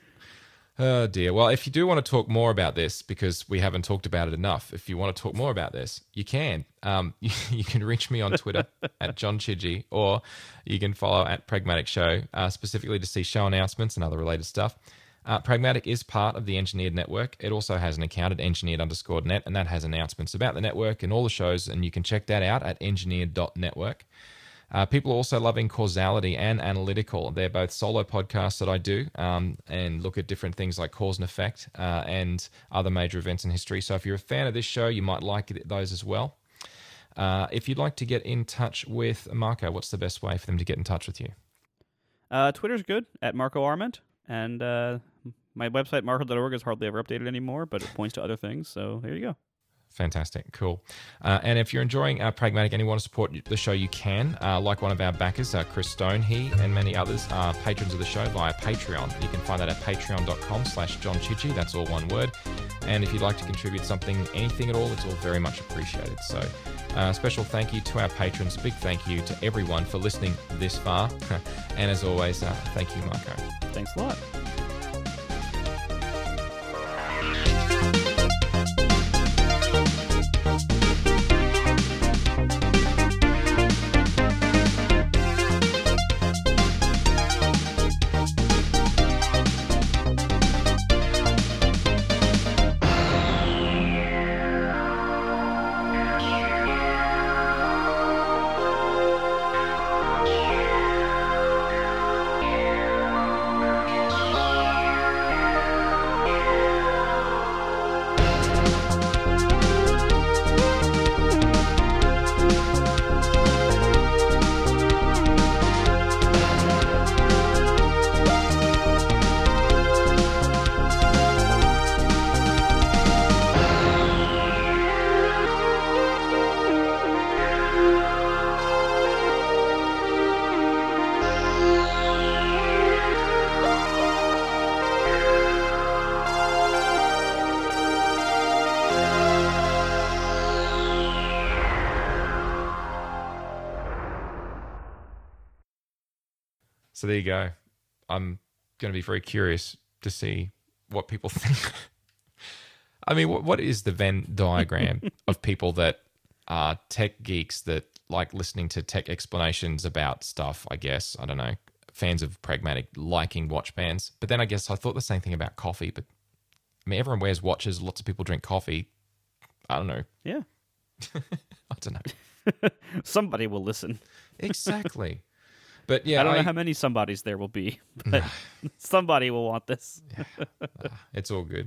Oh dear. Well, if you do want to talk more about this, because we haven't talked about it enough, if you want to talk more about this, you can. Um, you, you can reach me on Twitter at John Chidgey, or you can follow at Pragmatic Show, uh, specifically to see show announcements and other related stuff. Uh, Pragmatic is part of the Engineered Network. It also has an account at engineered underscore net, and that has announcements about the network and all the shows, and you can check that out at engineered.network. Uh, people are also loving Causality and Analytical. They're both solo podcasts that I do um, and look at different things like cause and effect uh, and other major events in history. So if you're a fan of this show, you might like those as well. Uh, if you'd like to get in touch with Marco, what's the best way for them to get in touch with you? Uh, Twitter's good at Marco Arment, and uh, my website marco.org is hardly ever updated anymore, but it points to other things. So there you go. Fantastic, cool. Uh, and if you're enjoying uh, Pragmatic and you want to support the show, you can. Uh, like one of our backers, uh, Chris Stone, he and many others are patrons of the show via Patreon. You can find that at patreon.com slash John Chidgey. That's all one word. And if you'd like to contribute something, anything at all, it's all very much appreciated. So uh, special thank you to our patrons. Big thank you to everyone for listening this far. and as always, uh, thank you, Marco. Thanks a lot. Going to be very curious to see what people think. I mean, what, what is the Venn diagram of people that are tech geeks that like listening to tech explanations about stuff? I guess I don't know. Fans of pragmatic, liking watch bands, but then I guess I thought the same thing about coffee. But I mean, everyone wears watches. Lots of people drink coffee. I don't know. Yeah. I don't know Somebody will listen. exactly. But yeah, I don't I- know how many somebodies there will be, but somebody will want this. it's all good.